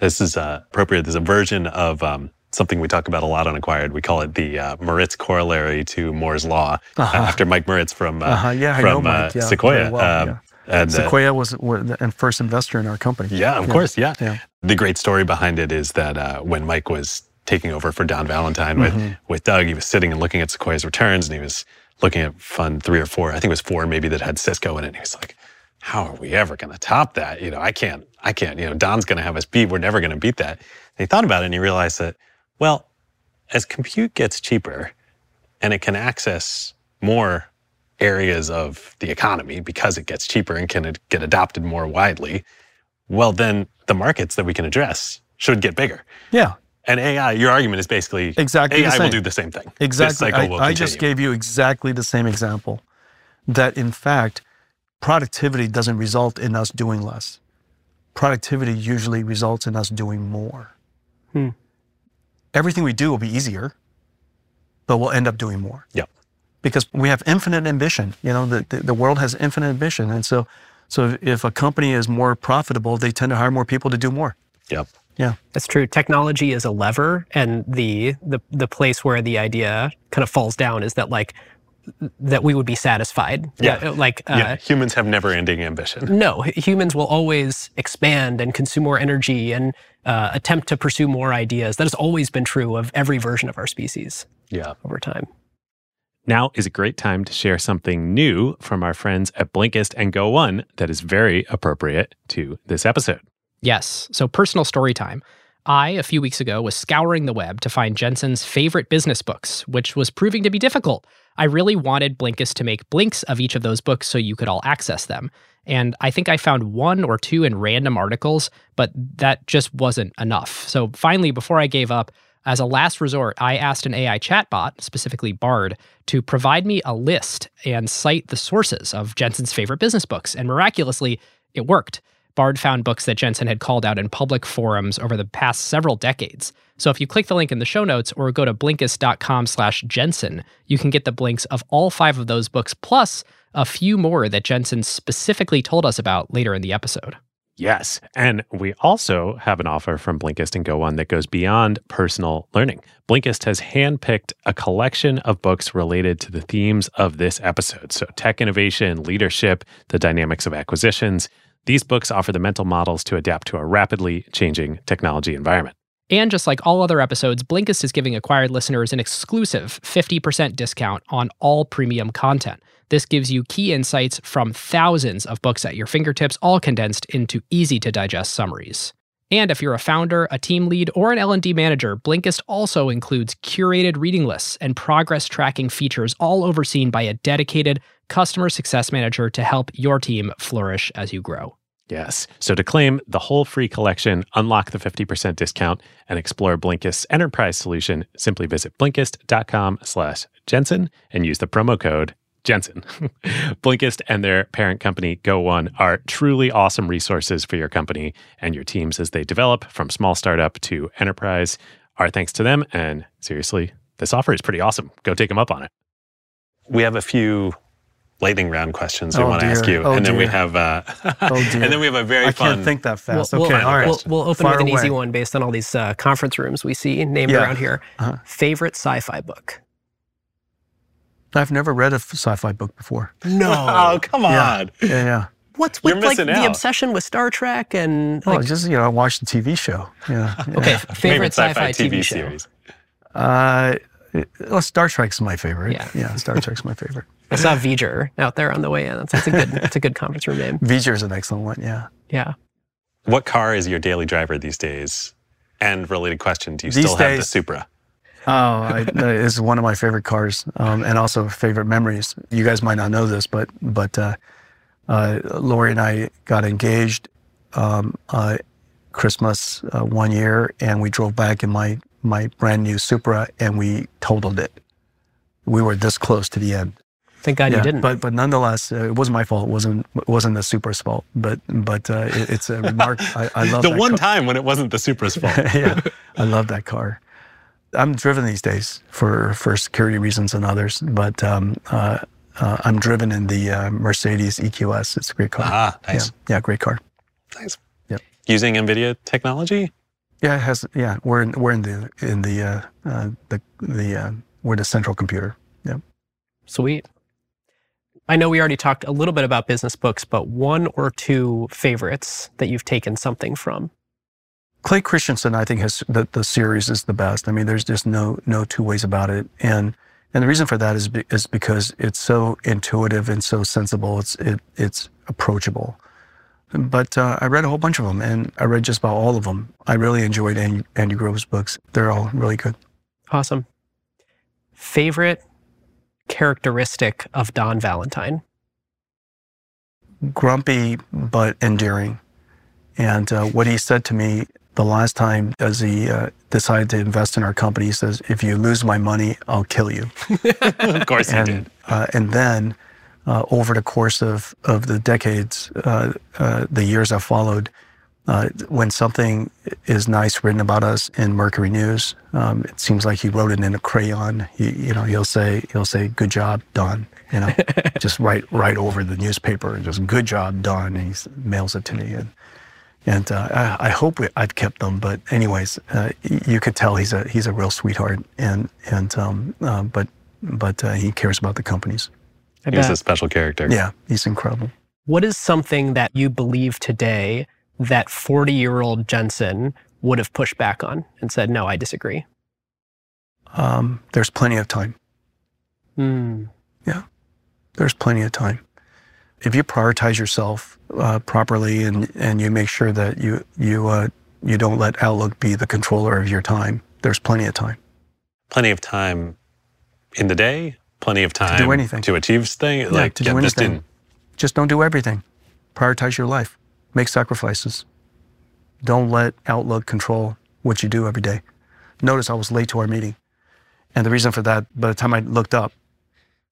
S6: This is uh, appropriate. There's a version of um, something we talk about a lot on Acquired. We call it the uh, Moritz corollary to Moore's law,
S4: Uh-huh.
S6: after Mike Moritz from uh,
S4: Uh-huh, yeah,
S6: from
S4: know Mike,
S6: uh,
S4: yeah,
S6: Sequoia.
S4: well,
S6: Um,
S4: yeah.
S6: And uh,
S4: Sequoia was wa- the first investor in our company.
S6: Yeah, of course. Yeah.
S4: Yeah.
S6: The great story behind it is that uh, when Mike was taking over for Don Valentine with,
S4: Mm-hmm.
S6: with Doug, he was sitting and looking at Sequoia's returns and he was looking at fund three or four. I think it was four maybe that had Cisco in it. And he was like, how are we ever going to top that? You know, I can't, I can't, you know, Don's going to have us beat. We're never going to beat that. And he thought about it and he realized that, well, as compute gets cheaper and it can access more areas of the economy because it gets cheaper and can get adopted more widely, well, then the markets that we can address should get bigger.
S4: Yeah,
S6: And AI, your argument is basically
S4: Exactly the
S6: AI will do the same thing.
S4: exactly.
S6: This cycle
S4: I,
S6: will
S4: I just gave you exactly the same example. That in fact, productivity doesn't result in us doing less. Productivity usually results in us doing more.
S5: Hmm.
S4: Everything we do will be easier, but we'll end up doing more.
S6: Yep.
S4: because we have infinite ambition. You know, the, the, the world has infinite ambition. And so, so if, if a company is more profitable, they tend to hire more people to do more.
S6: Yep.
S4: Yeah.
S5: That's true. Technology is a lever, and the the the place where the idea kind of falls down is that like that we would be satisfied.
S6: Yeah.
S5: like uh,
S6: yeah. Humans have never ending ambition.
S5: no, humans will always expand and consume more energy and uh, attempt to pursue more ideas. That has always been true of every version of our species
S6: Yeah.
S5: over time.
S2: Now is a great time to share something new from our friends at Blinkist and Go One that is very appropriate to this episode.
S1: Yes. So, personal story time. I, a few weeks ago, was scouring the web to find Jensen's favorite business books, which was proving to be difficult. I really wanted Blinkist to make blinks of each of those books so you could all access them. And I think I found one or two in random articles, but that just wasn't enough. So finally, before I gave up, as a last resort, I asked an AI chatbot, specifically Bard, to provide me a list and cite the sources of Jensen's favorite business books. And miraculously, it worked. Bard found books that Jensen had called out in public forums over the past several decades. So if you click the link in the show notes or go to blinkist.com slash Jensen, you can get the blinks of all five of those books plus a few more that Jensen specifically told us about later in the episode.
S2: Yes. And we also have an offer from Blinkist and Go One that goes beyond personal learning. Blinkist has handpicked a collection of books related to the themes of this episode. So, tech innovation, leadership, the dynamics of acquisitions. These books offer the mental models to adapt to a rapidly changing technology environment.
S1: And just like all other episodes, Blinkist is giving acquired listeners an exclusive 50% discount on all premium content. This gives you key insights from thousands of books at your fingertips, all condensed into easy to digest summaries. And if you're a founder, a team lead, or an L&D manager, Blinkist also includes curated reading lists and progress tracking features all overseen by a dedicated customer success manager to help your team flourish as you grow.
S2: Yes. So to claim the whole free collection, unlock the 50% discount, and explore Blinkist's enterprise solution, simply visit Blinkist.com slash Jensen and use the promo code Jensen. (laughs) Blinkist and their parent company, Go One, are truly awesome resources for your company and your teams as they develop from small startup to enterprise. Our thanks to them. And seriously, this offer is pretty awesome. Go take them up on it.
S6: We have a few lightning round questions we
S4: Oh,
S6: want to ask you,
S4: Oh,
S6: and then we have uh, (laughs)
S4: Oh, (laughs)
S6: and then we have a very
S4: I
S6: fun.
S4: can't think that fast.
S5: We'll,
S4: okay,
S5: we'll,
S4: all right.
S5: we'll, we'll open
S4: Fire
S5: with an easy one based on all these uh, conference rooms we see named
S4: Yeah.
S5: around here.
S4: Uh-huh.
S5: Favorite sci-fi book?
S4: I've never read a sci-fi book before.
S5: No. (laughs)
S6: oh come on!
S4: Yeah, yeah.
S5: what's with like
S6: missing
S5: the obsession with Star Trek and
S4: Oh,
S5: like,
S4: just you know, I watched the TV show. Yeah. yeah.
S5: okay, favorite sci-fi,
S6: TV,
S5: TV, show.
S6: series.
S4: Uh, well, Star Trek's my favorite.
S5: Yeah.
S4: Yeah. Star Trek's my favorite. (laughs)
S5: I saw V'ger out there on the way in. That's, that's a good that's a good conference room name.
S4: V'ger's an excellent one. Yeah.
S5: Yeah.
S6: What car is your daily driver these days? And related question: Do you
S4: These
S6: still have the Supra?
S4: Oh, I, uh, it's one of my favorite cars, um, and also favorite memories. You guys might not know this, but but uh, uh, Lori and I got engaged um, uh, Christmas uh, one year, and we drove back in my my brand new Supra, and we totaled it. We were this close to the end.
S5: Thank God you didn't.
S4: But but nonetheless, uh, it wasn't my fault. It wasn't it wasn't the Supra's fault. But but uh, it, it's a remark. (laughs) I, I love
S6: The one
S4: car.
S6: time when it wasn't the Supra's fault. (laughs)
S4: yeah, I love that car. I'm driven these days for for security reasons and others, but um, uh, uh, I'm driven in the uh, Mercedes EQS. It's a great car.
S6: ah, nice,
S4: Yeah, yeah, great car.
S6: nice.
S4: Yep.
S6: Using NVIDIA technology.
S4: Yeah, it has. Yeah, we're in we're in the in the uh, uh, the the uh, we're the central computer. Yeah.
S5: Sweet. I know we already talked a little bit about business books, but one or two favorites that you've taken something from.
S4: Clay Christensen, I think, has the, the series is the best. I mean, there's just no no two ways about it, and and the reason for that is be, is because it's so intuitive and so sensible. It's it it's approachable. But uh, I read a whole bunch of them, and I read just about all of them. I really enjoyed Andy, Andy Grove's books. They're all really good.
S5: Awesome. Favorite characteristic of Don Valentine?
S4: grumpy but endearing. And uh, what he said to me the last time as he uh, decided to invest in our company, he says, if you lose my money, I'll kill you. (laughs)
S6: of course he did.
S4: uh, and then uh, over the course of, of the decades, uh, uh, the years that followed, uh, when something is nice written about us in Mercury News, um, it seems like he wrote it in a crayon. He, you know, he'll say, he'll say, "Good job, done." You know, (laughs) just right, right over the newspaper, and just "Good job, done." And he mails it to me, and and uh, I, I hope we- I've kept them. But anyways, uh, you could tell he's a he's a real sweetheart, and and um, uh, but but uh, he cares about the companies.
S5: I
S6: He was a special character.
S4: Yeah, he's incredible.
S5: What is something that you believe today that 40 year old Jensen would have pushed back on and said, no, I disagree?
S4: Um, there's plenty of time.
S5: Hmm. Yeah.
S4: There's plenty of time. If you prioritize yourself uh, properly and and you make sure that you you uh, you don't let Outlook be the controller of your time, there's plenty of time.
S6: Plenty of time in the day. Plenty of time to do
S4: anything.
S6: to achieve things. like
S4: to do
S6: get this
S4: anything. Just don't do everything. Prioritize your life. Make sacrifices. Don't let Outlook control what you do every day. Notice I was late to our meeting. And the reason for that, by the time I looked up,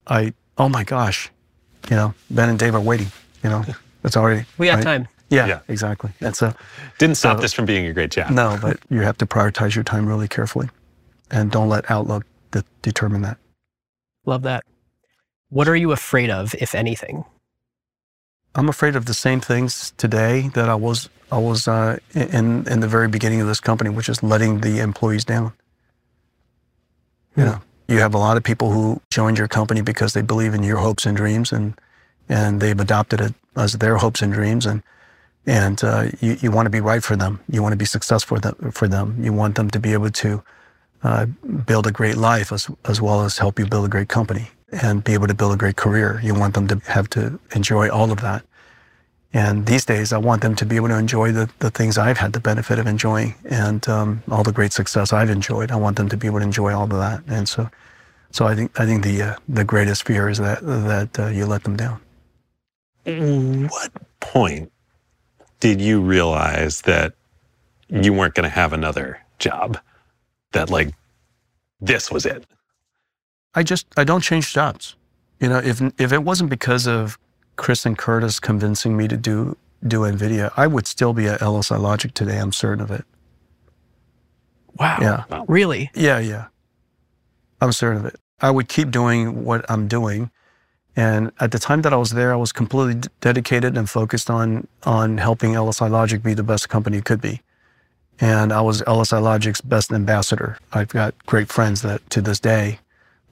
S4: I, oh my gosh, you know, Ben and Dave are waiting, you know, (laughs) it's already.
S5: We have
S4: right?
S5: time.
S4: Yeah,
S6: Yeah.
S4: exactly. And so,
S6: Didn't stop
S4: So-
S6: this from being a great job.
S4: no, but you have to prioritize your time really carefully and don't let Outlook de- determine that.
S5: Love that. What are you afraid of, if anything?
S4: I'm afraid of the same things today that I was I was uh, in in the very beginning of this company, which is letting the employees down. You
S5: Hmm.
S4: know, you have a lot of people who joined your company because they believe in your hopes and dreams, and and they've adopted it as their hopes and dreams, and and uh, you you want to be right for them. You want to be successful for them. For them, you want them to be able to uh, build a great life as as well as help you build a great company and be able to build a great career. You want them to have to enjoy all of that. And these days, I want them to be able to enjoy the, the things I've had the benefit of enjoying and um, all the great success I've enjoyed. I want them to be able to enjoy all of that. And so, so I think I think the uh, the greatest fear is that that uh, you let them down.
S6: What point did you realize that you weren't going to have another job? That like this was it.
S4: I just I don't change jobs. You know, if if it wasn't because of Chris and Curtis convincing me to do do Nvidia, I would still be at LSI Logic today. I'm certain of it.
S5: Wow.
S4: Yeah.
S5: Really?
S4: Yeah, yeah. I'm certain of it. I would keep doing what I'm doing. And at the time that I was there, I was completely d- dedicated and focused on on helping LSI Logic be the best company it could be. And I was LSI Logic's best ambassador. I've got great friends that to this day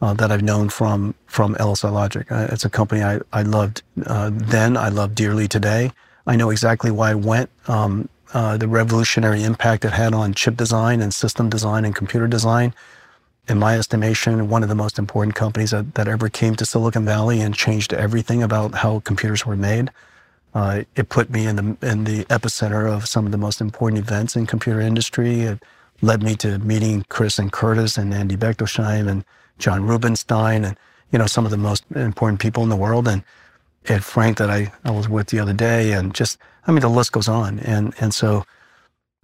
S4: uh, that I've known from from LSI Logic. It's a company I I loved uh, then. I love dearly today. I know exactly why I went. Um, uh, the revolutionary impact it had on chip design and system design and computer design. In my estimation, one of the most important companies that, that ever came to Silicon Valley and changed everything about how computers were made. Uh, it put me in the in the epicenter of some of the most important events in computer industry. It led me to meeting Chris and Curtis and Andy Bechtolsheim and John Rubinstein and you know some of the most important people in the world. And Ed Frank that I, I was with the other day, and just I mean the list goes on. And and so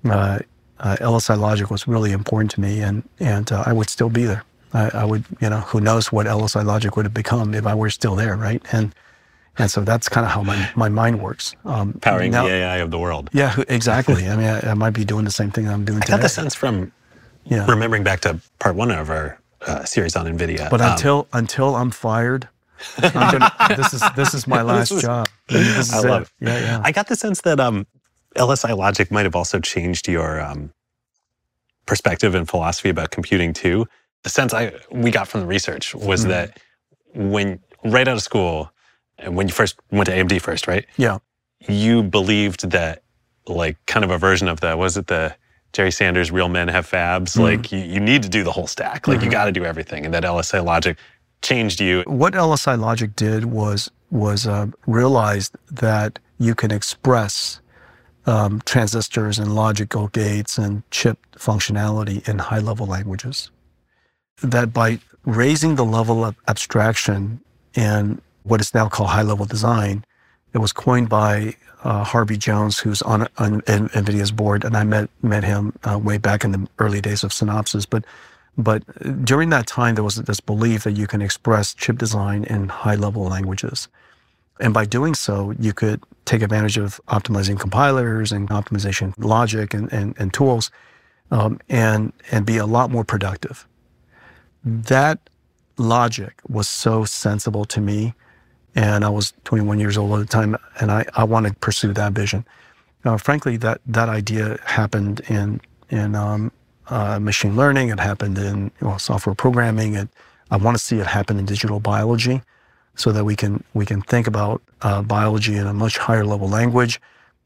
S4: uh, uh, LSI Logic was really important to me, and and uh, I would still be there. I, I, would you know who knows what LSI Logic would have become if I were still there, right? And and so that's kind of how my, my mind works.
S6: Um, Powering now, the AI of the world.
S4: Yeah, exactly. (laughs) I mean, I, I, might be doing the same thing I'm doing
S6: I
S4: today.
S6: got the sense from yeah. remembering back to part one of our uh, series on NVIDIA.
S4: But um, until until I'm fired, gonna, (laughs) this is this is my last is, job. (laughs) Is
S6: I love it. it. Yeah, yeah. I got the sense that um, LSI Logic might have also changed your um, perspective and philosophy about computing too. The sense I we got from the research was mm-hmm. that when right out of school, and when you first went to AMD first, right?
S4: Yeah.
S6: You believed that like kind of a version of that was it the Jerry Sanders real men have fabs mm-hmm. like you, you need to do the whole stack like mm-hmm. you got to do everything and that LSI logic changed you
S4: what LSI logic did was was uh, realized that you can express um, transistors and logical gates and chip functionality in high level languages that by raising the level of abstraction in what is now called high level design. It was coined by uh, Harvey Jones, who's on, on, NVIDIA's board, and I met met him uh, way back in the early days of Synopsys. But but during that time, there was this belief that you can express chip design in high level languages, and by doing so, you could take advantage of optimizing compilers and optimization logic and and, and tools, um, and and be a lot more productive. That logic was so sensible to me and I was 21 years old at the time, and I, I wanted to pursue that vision. Frankly, that that idea happened in in um, uh, machine learning. It happened in well, software programming. It, I want to see it happen in digital biology, so that we can we can think about uh, biology in a much higher level language.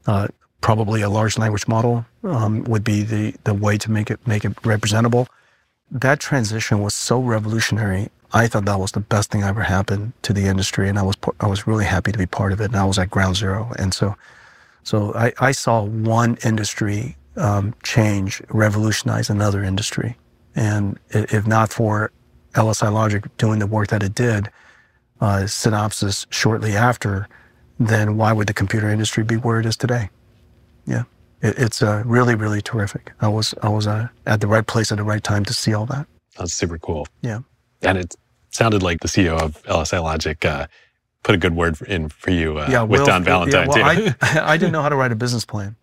S4: Uh, probably a large language model um, would be the the way to make it make it representable. That transition was so revolutionary I thought that was the best thing ever happened to the industry, and I was I was really happy to be part of it. And I was at ground zero, and so so I, I saw one industry um, change, revolutionize another industry, and if not for LSI Logic doing the work that it did, uh, Synopsys shortly after, then why would the computer industry be where it is today? Yeah, it, it's uh, really really terrific. I was I was uh, at the right place at the right time to see all that.
S6: That's super cool.
S4: Yeah.
S6: And it sounded like the CEO of LSI Logic uh, put a good word in for you uh, yeah, with Will, Don Valentine
S4: yeah, well, too. I, (laughs) I didn't know how to write a business plan.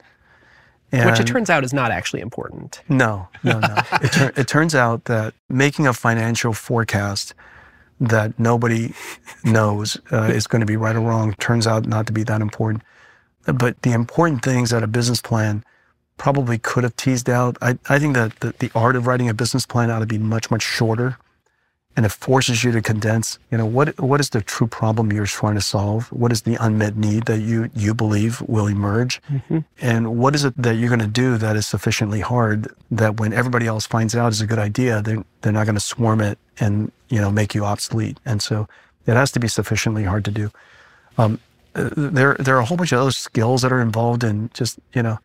S5: And Which it turns out is not actually important.
S4: No, no, no. (laughs) it, tur- it turns out that making a financial forecast that nobody knows uh, is going to be right or wrong turns out not to be that important. But the important things that a business plan probably could have teased out. I, I think that the, the art of writing a business plan ought to be much, much shorter and it forces you to condense. You know what what is the true problem you're trying to solve? What is the unmet need that you you believe will emerge? Mm-hmm. and what is it that you're going to do that is sufficiently hard that when everybody else finds out is a good idea they're, they're not going to swarm it and you know make you obsolete? And so it has to be sufficiently hard to do. Um, uh, there there are a whole bunch of other skills that are involved in just you know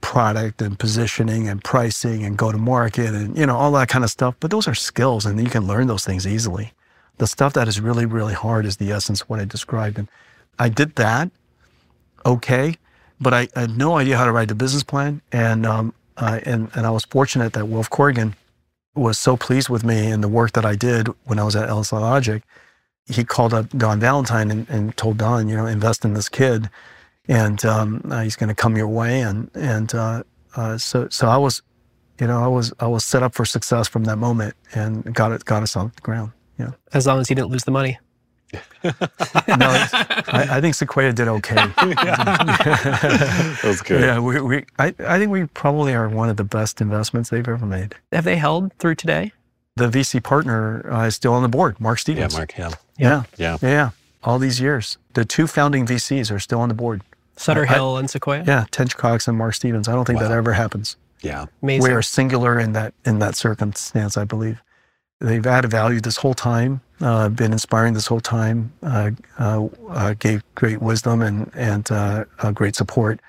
S4: product and positioning and pricing and go to market and you know all that kind of stuff. But those are skills and you can learn those things easily. The stuff that is really really hard is the essence of what i described. And i did that okay but i, had no idea how to write the business plan. And um, and and i was fortunate that Wilf Corrigan was so pleased with me and the work that i did when i was at LSI Logic. He called up don valentine and, and told don you know invest in this kid and um, uh, he's going to come your way. And and uh, uh, so so I was, you know, I was I was set up for success from that moment, and got it got us on the ground. Yeah.
S5: As long as he didn't lose the money. (laughs)
S4: no, I, I, think Sequoia did okay. (laughs)
S6: That's good.
S4: Yeah, we, we I, I think we probably are one of the best investments they've ever made.
S5: Have they held through today?
S4: The VC partner uh, is still on the board, Mark
S2: Yeah,
S4: Stevens.
S2: Mark. Yeah.
S4: Yeah.
S2: Yeah.
S4: Yeah. yeah. All these years. The two founding VCs are still on the board.
S5: Sutter
S4: I-
S5: Hill and Sequoia.
S4: Yeah. Tench Cox and Mark Stevens. I don't think that ever happens.
S2: Yeah.
S5: Amazing.
S4: We are singular in that in that circumstance, I believe. They've added value this whole time, uh, been inspiring this whole time, uh, uh, uh, gave great wisdom and and uh, uh, great support.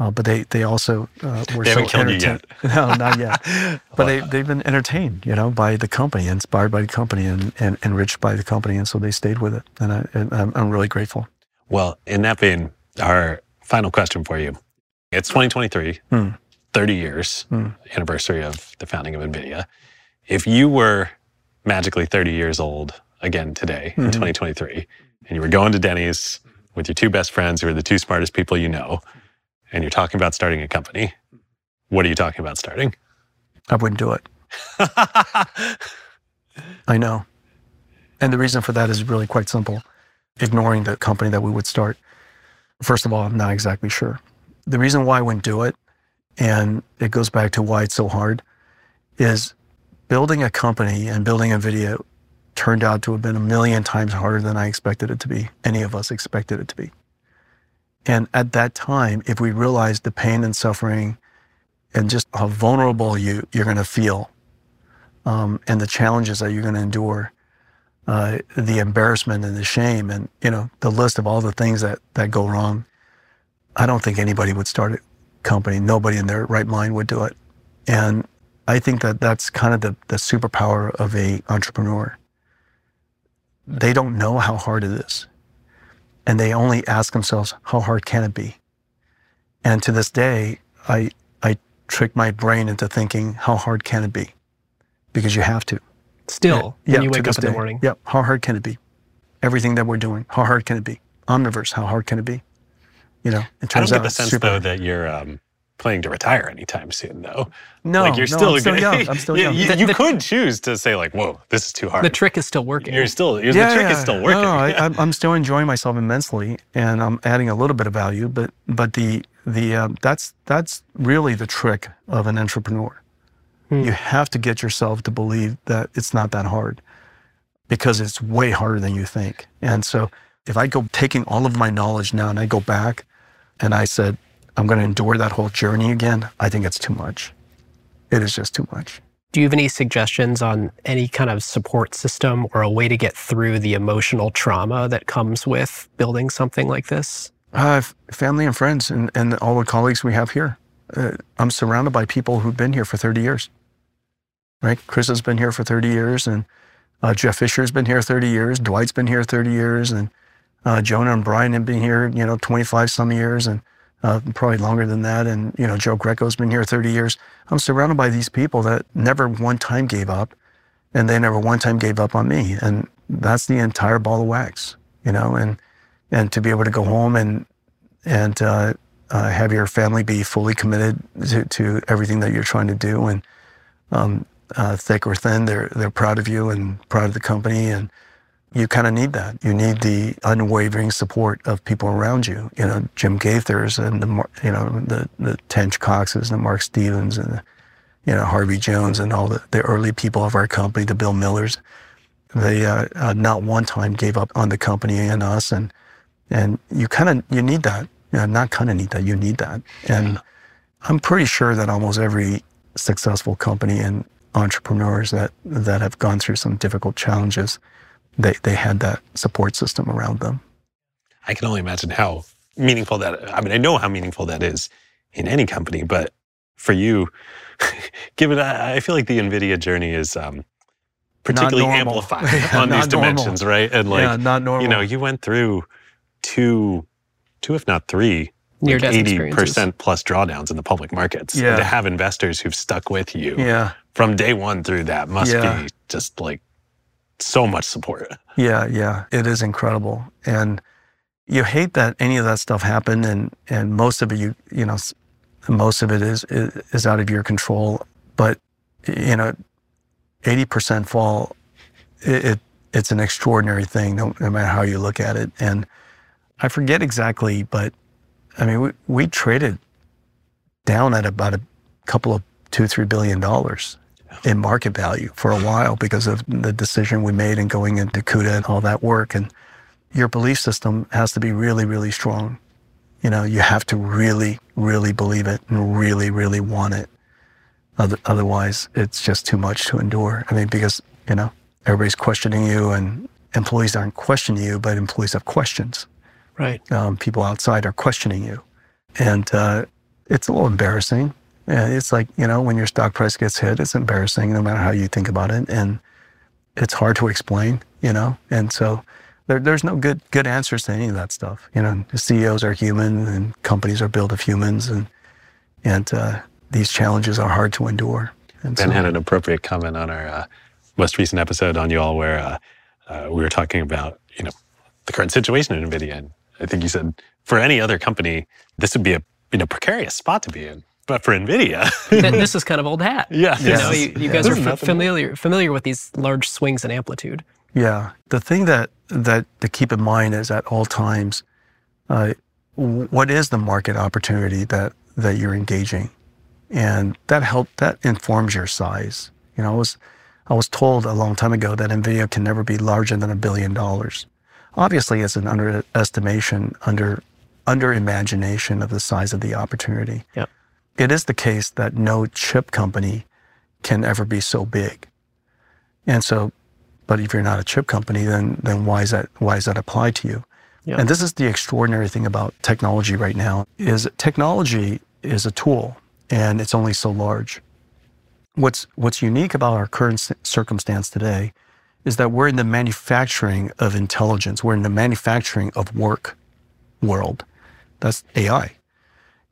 S4: Uh, but they they also uh, were
S2: They haven't killed you
S4: entertained- (laughs) No, not yet. (laughs) But they they've been entertained, you know, by the company, inspired by the company, and, and enriched by the company, and so they stayed with it. And, I, and I'm, I'm really grateful.
S2: Well, in that vein, our final question for you. It's 2023,
S4: Hmm.
S2: 30 years
S4: Hmm.
S2: anniversary of the founding of NVIDIA. If you were magically 30 years old again today in
S4: Mhm.
S2: 2023, and you were going to Denny's with your two best friends who are the two smartest people you know, and you're talking about starting a company, what are you talking about starting?
S4: I wouldn't do it. (laughs) I know. And the reason for that is really quite simple. Ignoring the company that we would start. First of all, I'm not exactly sure. The reason why I wouldn't do it, and it goes back to why it's so hard, is building a company and building Nvidia turned out to have been a million times harder than I expected it to be. Any of us expected it to be. And at that time, if we realized the pain and suffering and just how vulnerable you, you're going to feel um, and the challenges that you're going to endure, uh, the embarrassment and the shame and, you know, the list of all the things that, that go wrong, I don't think anybody would start a company. Nobody in their right mind would do it. And I think that that's kind of the, the superpower of a entrepreneur. They don't know how hard it is. And they only ask themselves, how hard can it be? And to this day, I, I trick my brain into thinking, how hard can it be? Because you have to.
S5: Still,
S4: Yeah,
S5: when you wake up in the morning.
S4: Yep. How hard can it be? Everything that we're doing, how hard can it be? Omniverse, how hard can it be? You know, it
S2: I don't
S4: turns
S2: get
S4: out
S2: the sense,
S4: super-
S2: though, that you're um, planning to retire anytime soon, though.
S4: No,
S2: like you're
S4: no,
S2: still,
S4: I'm still young. I'm (laughs) still
S2: Yeah,
S4: young.
S2: You,
S5: The-
S2: you
S5: the-
S2: could choose to say, like, whoa, this is too hard.
S5: The trick is still working.
S2: You're still, you're, the trick is still working.
S4: No, no, I, (laughs) I'm, I'm still enjoying myself immensely, and I'm adding a little bit of value. But but the the um, that's that's really the trick of an entrepreneur.
S5: Hmm.
S4: You have to get yourself to believe that it's not that hard, because it's way harder than you think. And so, if I go taking all of my knowledge now and I go back, and I said I'm going to endure that whole journey again, I think it's too much. It is just too much.
S5: Do you have any suggestions on any kind of support system or a way to get through the emotional trauma that comes with building something like this?
S4: Uh, family and friends and, and all the colleagues we have here. Uh, I'm surrounded by people who've been here for 30 years. Right? Chris has been here for 30 years, and uh, Jeff Fisher's been here 30 years. Dwight's been here 30 years, and uh, Jonah and Brian have been here, you know, 25 some years, and uh, probably longer than that. And you know, Joe Greco's been here 30 years. I'm surrounded by these people that never one time gave up, and they never one time gave up on me. And that's the entire ball of wax, you know. And and to be able to go home and and uh, uh, have your family be fully committed to, to everything that you're trying to do, and um, uh, thick or thin, they're they're proud of you and proud of the company, and you kind of need that. You need the unwavering support of people around you. You know, Jim Gaithers and the you know the the Tench Coxes and the Mark Stevens and the, you know Harvey Jones and all the, the early people of our company, the Bill Millers. They uh, uh, not one time gave up on the company and us, and and you kind of you need that. You know, not kind of need that. You need that, and I'm pretty sure that almost every successful company and entrepreneurs that that have gone through some difficult challenges, they they had that support system around them.
S2: I can only imagine how meaningful that. I mean, I know how meaningful that is in any company, but for you, (laughs) given I, I feel like the Nvidia journey is um, particularly
S4: normal.
S2: amplified (laughs) on these
S4: Not normal.
S2: dimensions, right? And like,
S4: yeah, not normal.
S2: you know, you went through two, two if not three,
S5: Near
S2: like eighty percent plus drawdowns in the public markets.
S4: Yeah.
S2: And to have investors who've stuck with you
S4: yeah,
S2: from day one through that must
S4: Yeah.
S2: be just like so much support.
S4: yeah, yeah. It is incredible, and you hate that any of that stuff happened, and and most of it you you know, most of it is is, out of your control. But you know, eighty percent fall, it, it it's an extraordinary thing, no, no matter how you look at it. And I forget exactly, but I mean, we, we traded down at about a couple of two, three billion dollars. In market value for a while because of the decision we made in going into CUDA and all that work. And your belief system has to be really, really strong. You know, you have to really, really believe it and really, really want it. Other, otherwise, it's just too much to endure. I mean, because, you know, everybody's questioning you and employees aren't questioning you, but employees have questions.
S5: Right.
S4: Um, people outside are questioning you. And uh, it's a little embarrassing. Yeah, it's like, you know, when your stock price gets hit, it's embarrassing no matter how you think about it. And it's hard to explain, you know? And so there, there's no good good answers to any of that stuff. You know, the CEOs are human and companies are built of humans and and uh, these challenges are hard to endure. And
S6: Ben
S4: so,
S6: had an appropriate comment on our uh, most recent episode on you all, where uh, uh, we were talking about you know the current situation in Nvidia, and I think you said for any other company this would be a you know precarious spot to be in, but for Nvidia,
S5: this is kind of old hat.
S6: yeah,
S5: You
S6: this
S5: know, you, you
S4: yeah.
S5: guys
S6: this
S5: are f- familiar familiar with these large swings in amplitude.
S4: Yeah, the thing that that to keep in mind is at all times, uh, what is the market opportunity that that you're engaging, and that help that informs your size. You know, I was I was told a long time ago that Nvidia can never be larger than a billion dollars. Obviously, it's an underestimation, under under imagination of the size of the opportunity.
S5: Yep.
S4: It is the case that no chip company can ever be so big, and so but if you're not a chip company, then then why is that why does that apply to you?
S5: Yeah.
S4: And this is the extraordinary thing about technology right now is technology is a tool and it's only so large. What's what's unique about our current circumstance today is that we're in the manufacturing of intelligence. We're in the manufacturing of work world. That's AI.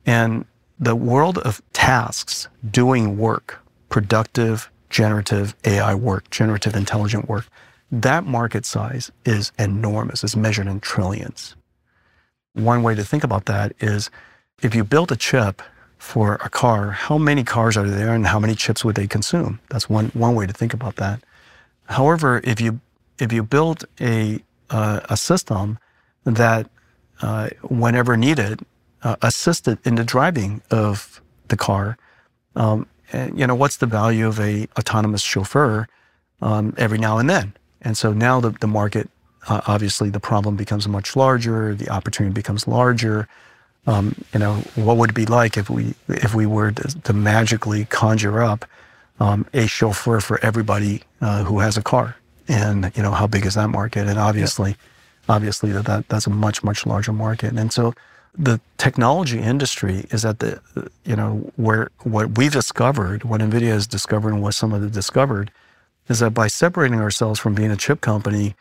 S4: And the world of tasks, doing work, productive, generative AI work, generative intelligent work, that market size is enormous. It's measured in trillions. One way to think about that is if you built a chip for a car, how many cars are there and how many chips would they consume? That's one, one way to think about that. However, if you if you build a uh, a system that uh, whenever needed uh, assisted in the driving of the car, um, and, you know what's the value of a autonomous chauffeur um, every now and then? And so now the the market uh, obviously the problem becomes much larger, the opportunity becomes larger. Um, you know what would it be like if we if we were to, to magically conjure up um, a chauffeur for everybody uh, who has a car, and you know how big is that market? And obviously, obviously that, that that's a much much larger market. And so the technology industry is at the you know where what we've discovered, what Nvidia has discovered, and what some of the discovered is that by separating ourselves from being a chip company,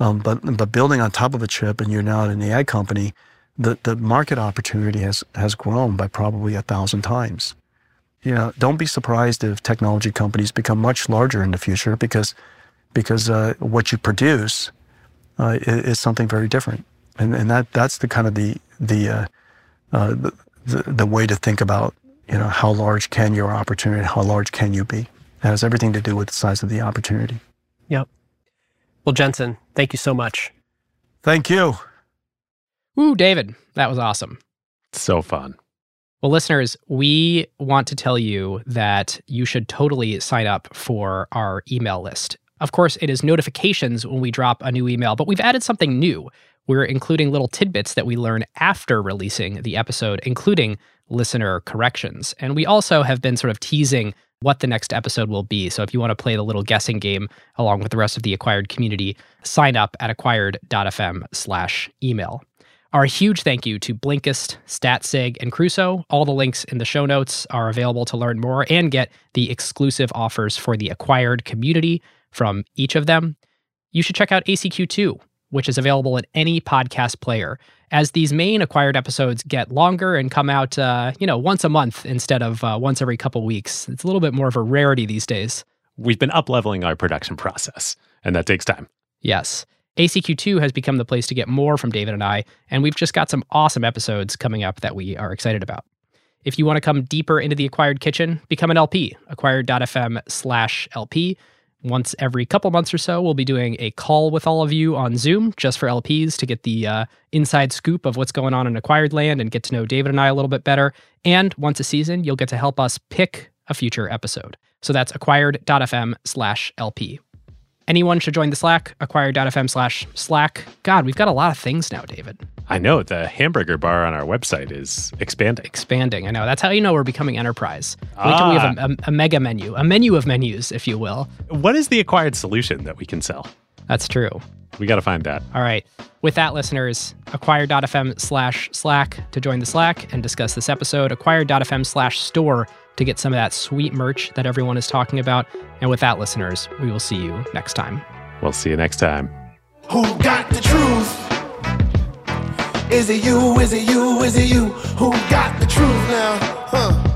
S4: um, but but building on top of a chip, and you're now an AI company, the the market opportunity has has grown by probably a thousand times. You know, don't be surprised if technology companies become much larger in the future because because uh, what you produce uh, is, is something very different, and and that that's the kind of the the, uh, uh, the the the way to think about you know how large can your opportunity, how large can you be? It has everything to do with the size of the opportunity.
S5: Yep. Well, Jensen, thank you so much.
S4: Thank you.
S1: Ooh, David, that was awesome.
S2: so fun.
S1: Well, listeners, we want to tell you that you should totally sign up for our email list. Of course, it is notifications when we drop a new email, but we've added something new. We're including little tidbits that we learn after releasing the episode, including listener corrections. And we also have been sort of teasing what the next episode will be. So if you want to play the little guessing game along with the rest of the acquired community, sign up at acquired.fm slash email. Our huge thank you to Blinkist, Statsig, and Crusoe. All the links in the show notes are available to learn more and get the exclusive offers for the acquired community from each of them. You should check out ACQ2, which is available in any podcast player. As these main acquired episodes get longer and come out, uh, you know, once a month instead of uh, once every couple weeks, it's a little bit more of a rarity these days.
S2: We've been up leveling our production process, and that takes time.
S1: Yes. ACQ2 has become the place to get more from David and I, and we've just got some awesome episodes coming up that we are excited about. If you want to come deeper into the Acquired Kitchen, become an LP, acquired.fm slash LP. Once every couple months or so, we'll be doing a call with all of you on Zoom just for LPs to get the uh, inside scoop of what's going on in Acquired Land and get to know David and I a little bit better. And once a season, you'll get to help us pick a future episode. So that's acquired.fm slash LP. Anyone should join the Slack, acquired.fm slash Slack. God, we've got a lot of things now, David.
S2: I know the hamburger bar on our website is expanding.
S1: Expanding. I know. That's how you know we're becoming enterprise. We, can, we have a, ah. a, a mega menu, a menu of menus, if you will.
S2: What is the acquired solution that we can sell?
S1: That's true.
S2: We got to find that.
S1: All right. With that, listeners, acquired.fm slash Slack to join the Slack and discuss this episode, acquired.fm slash store to get some of that sweet merch that everyone is talking about. And with that, listeners, we will see you next time.
S2: We'll see you next time.
S3: Who got the truth? Is it you? Is it you? Is it you? Who got the truth now?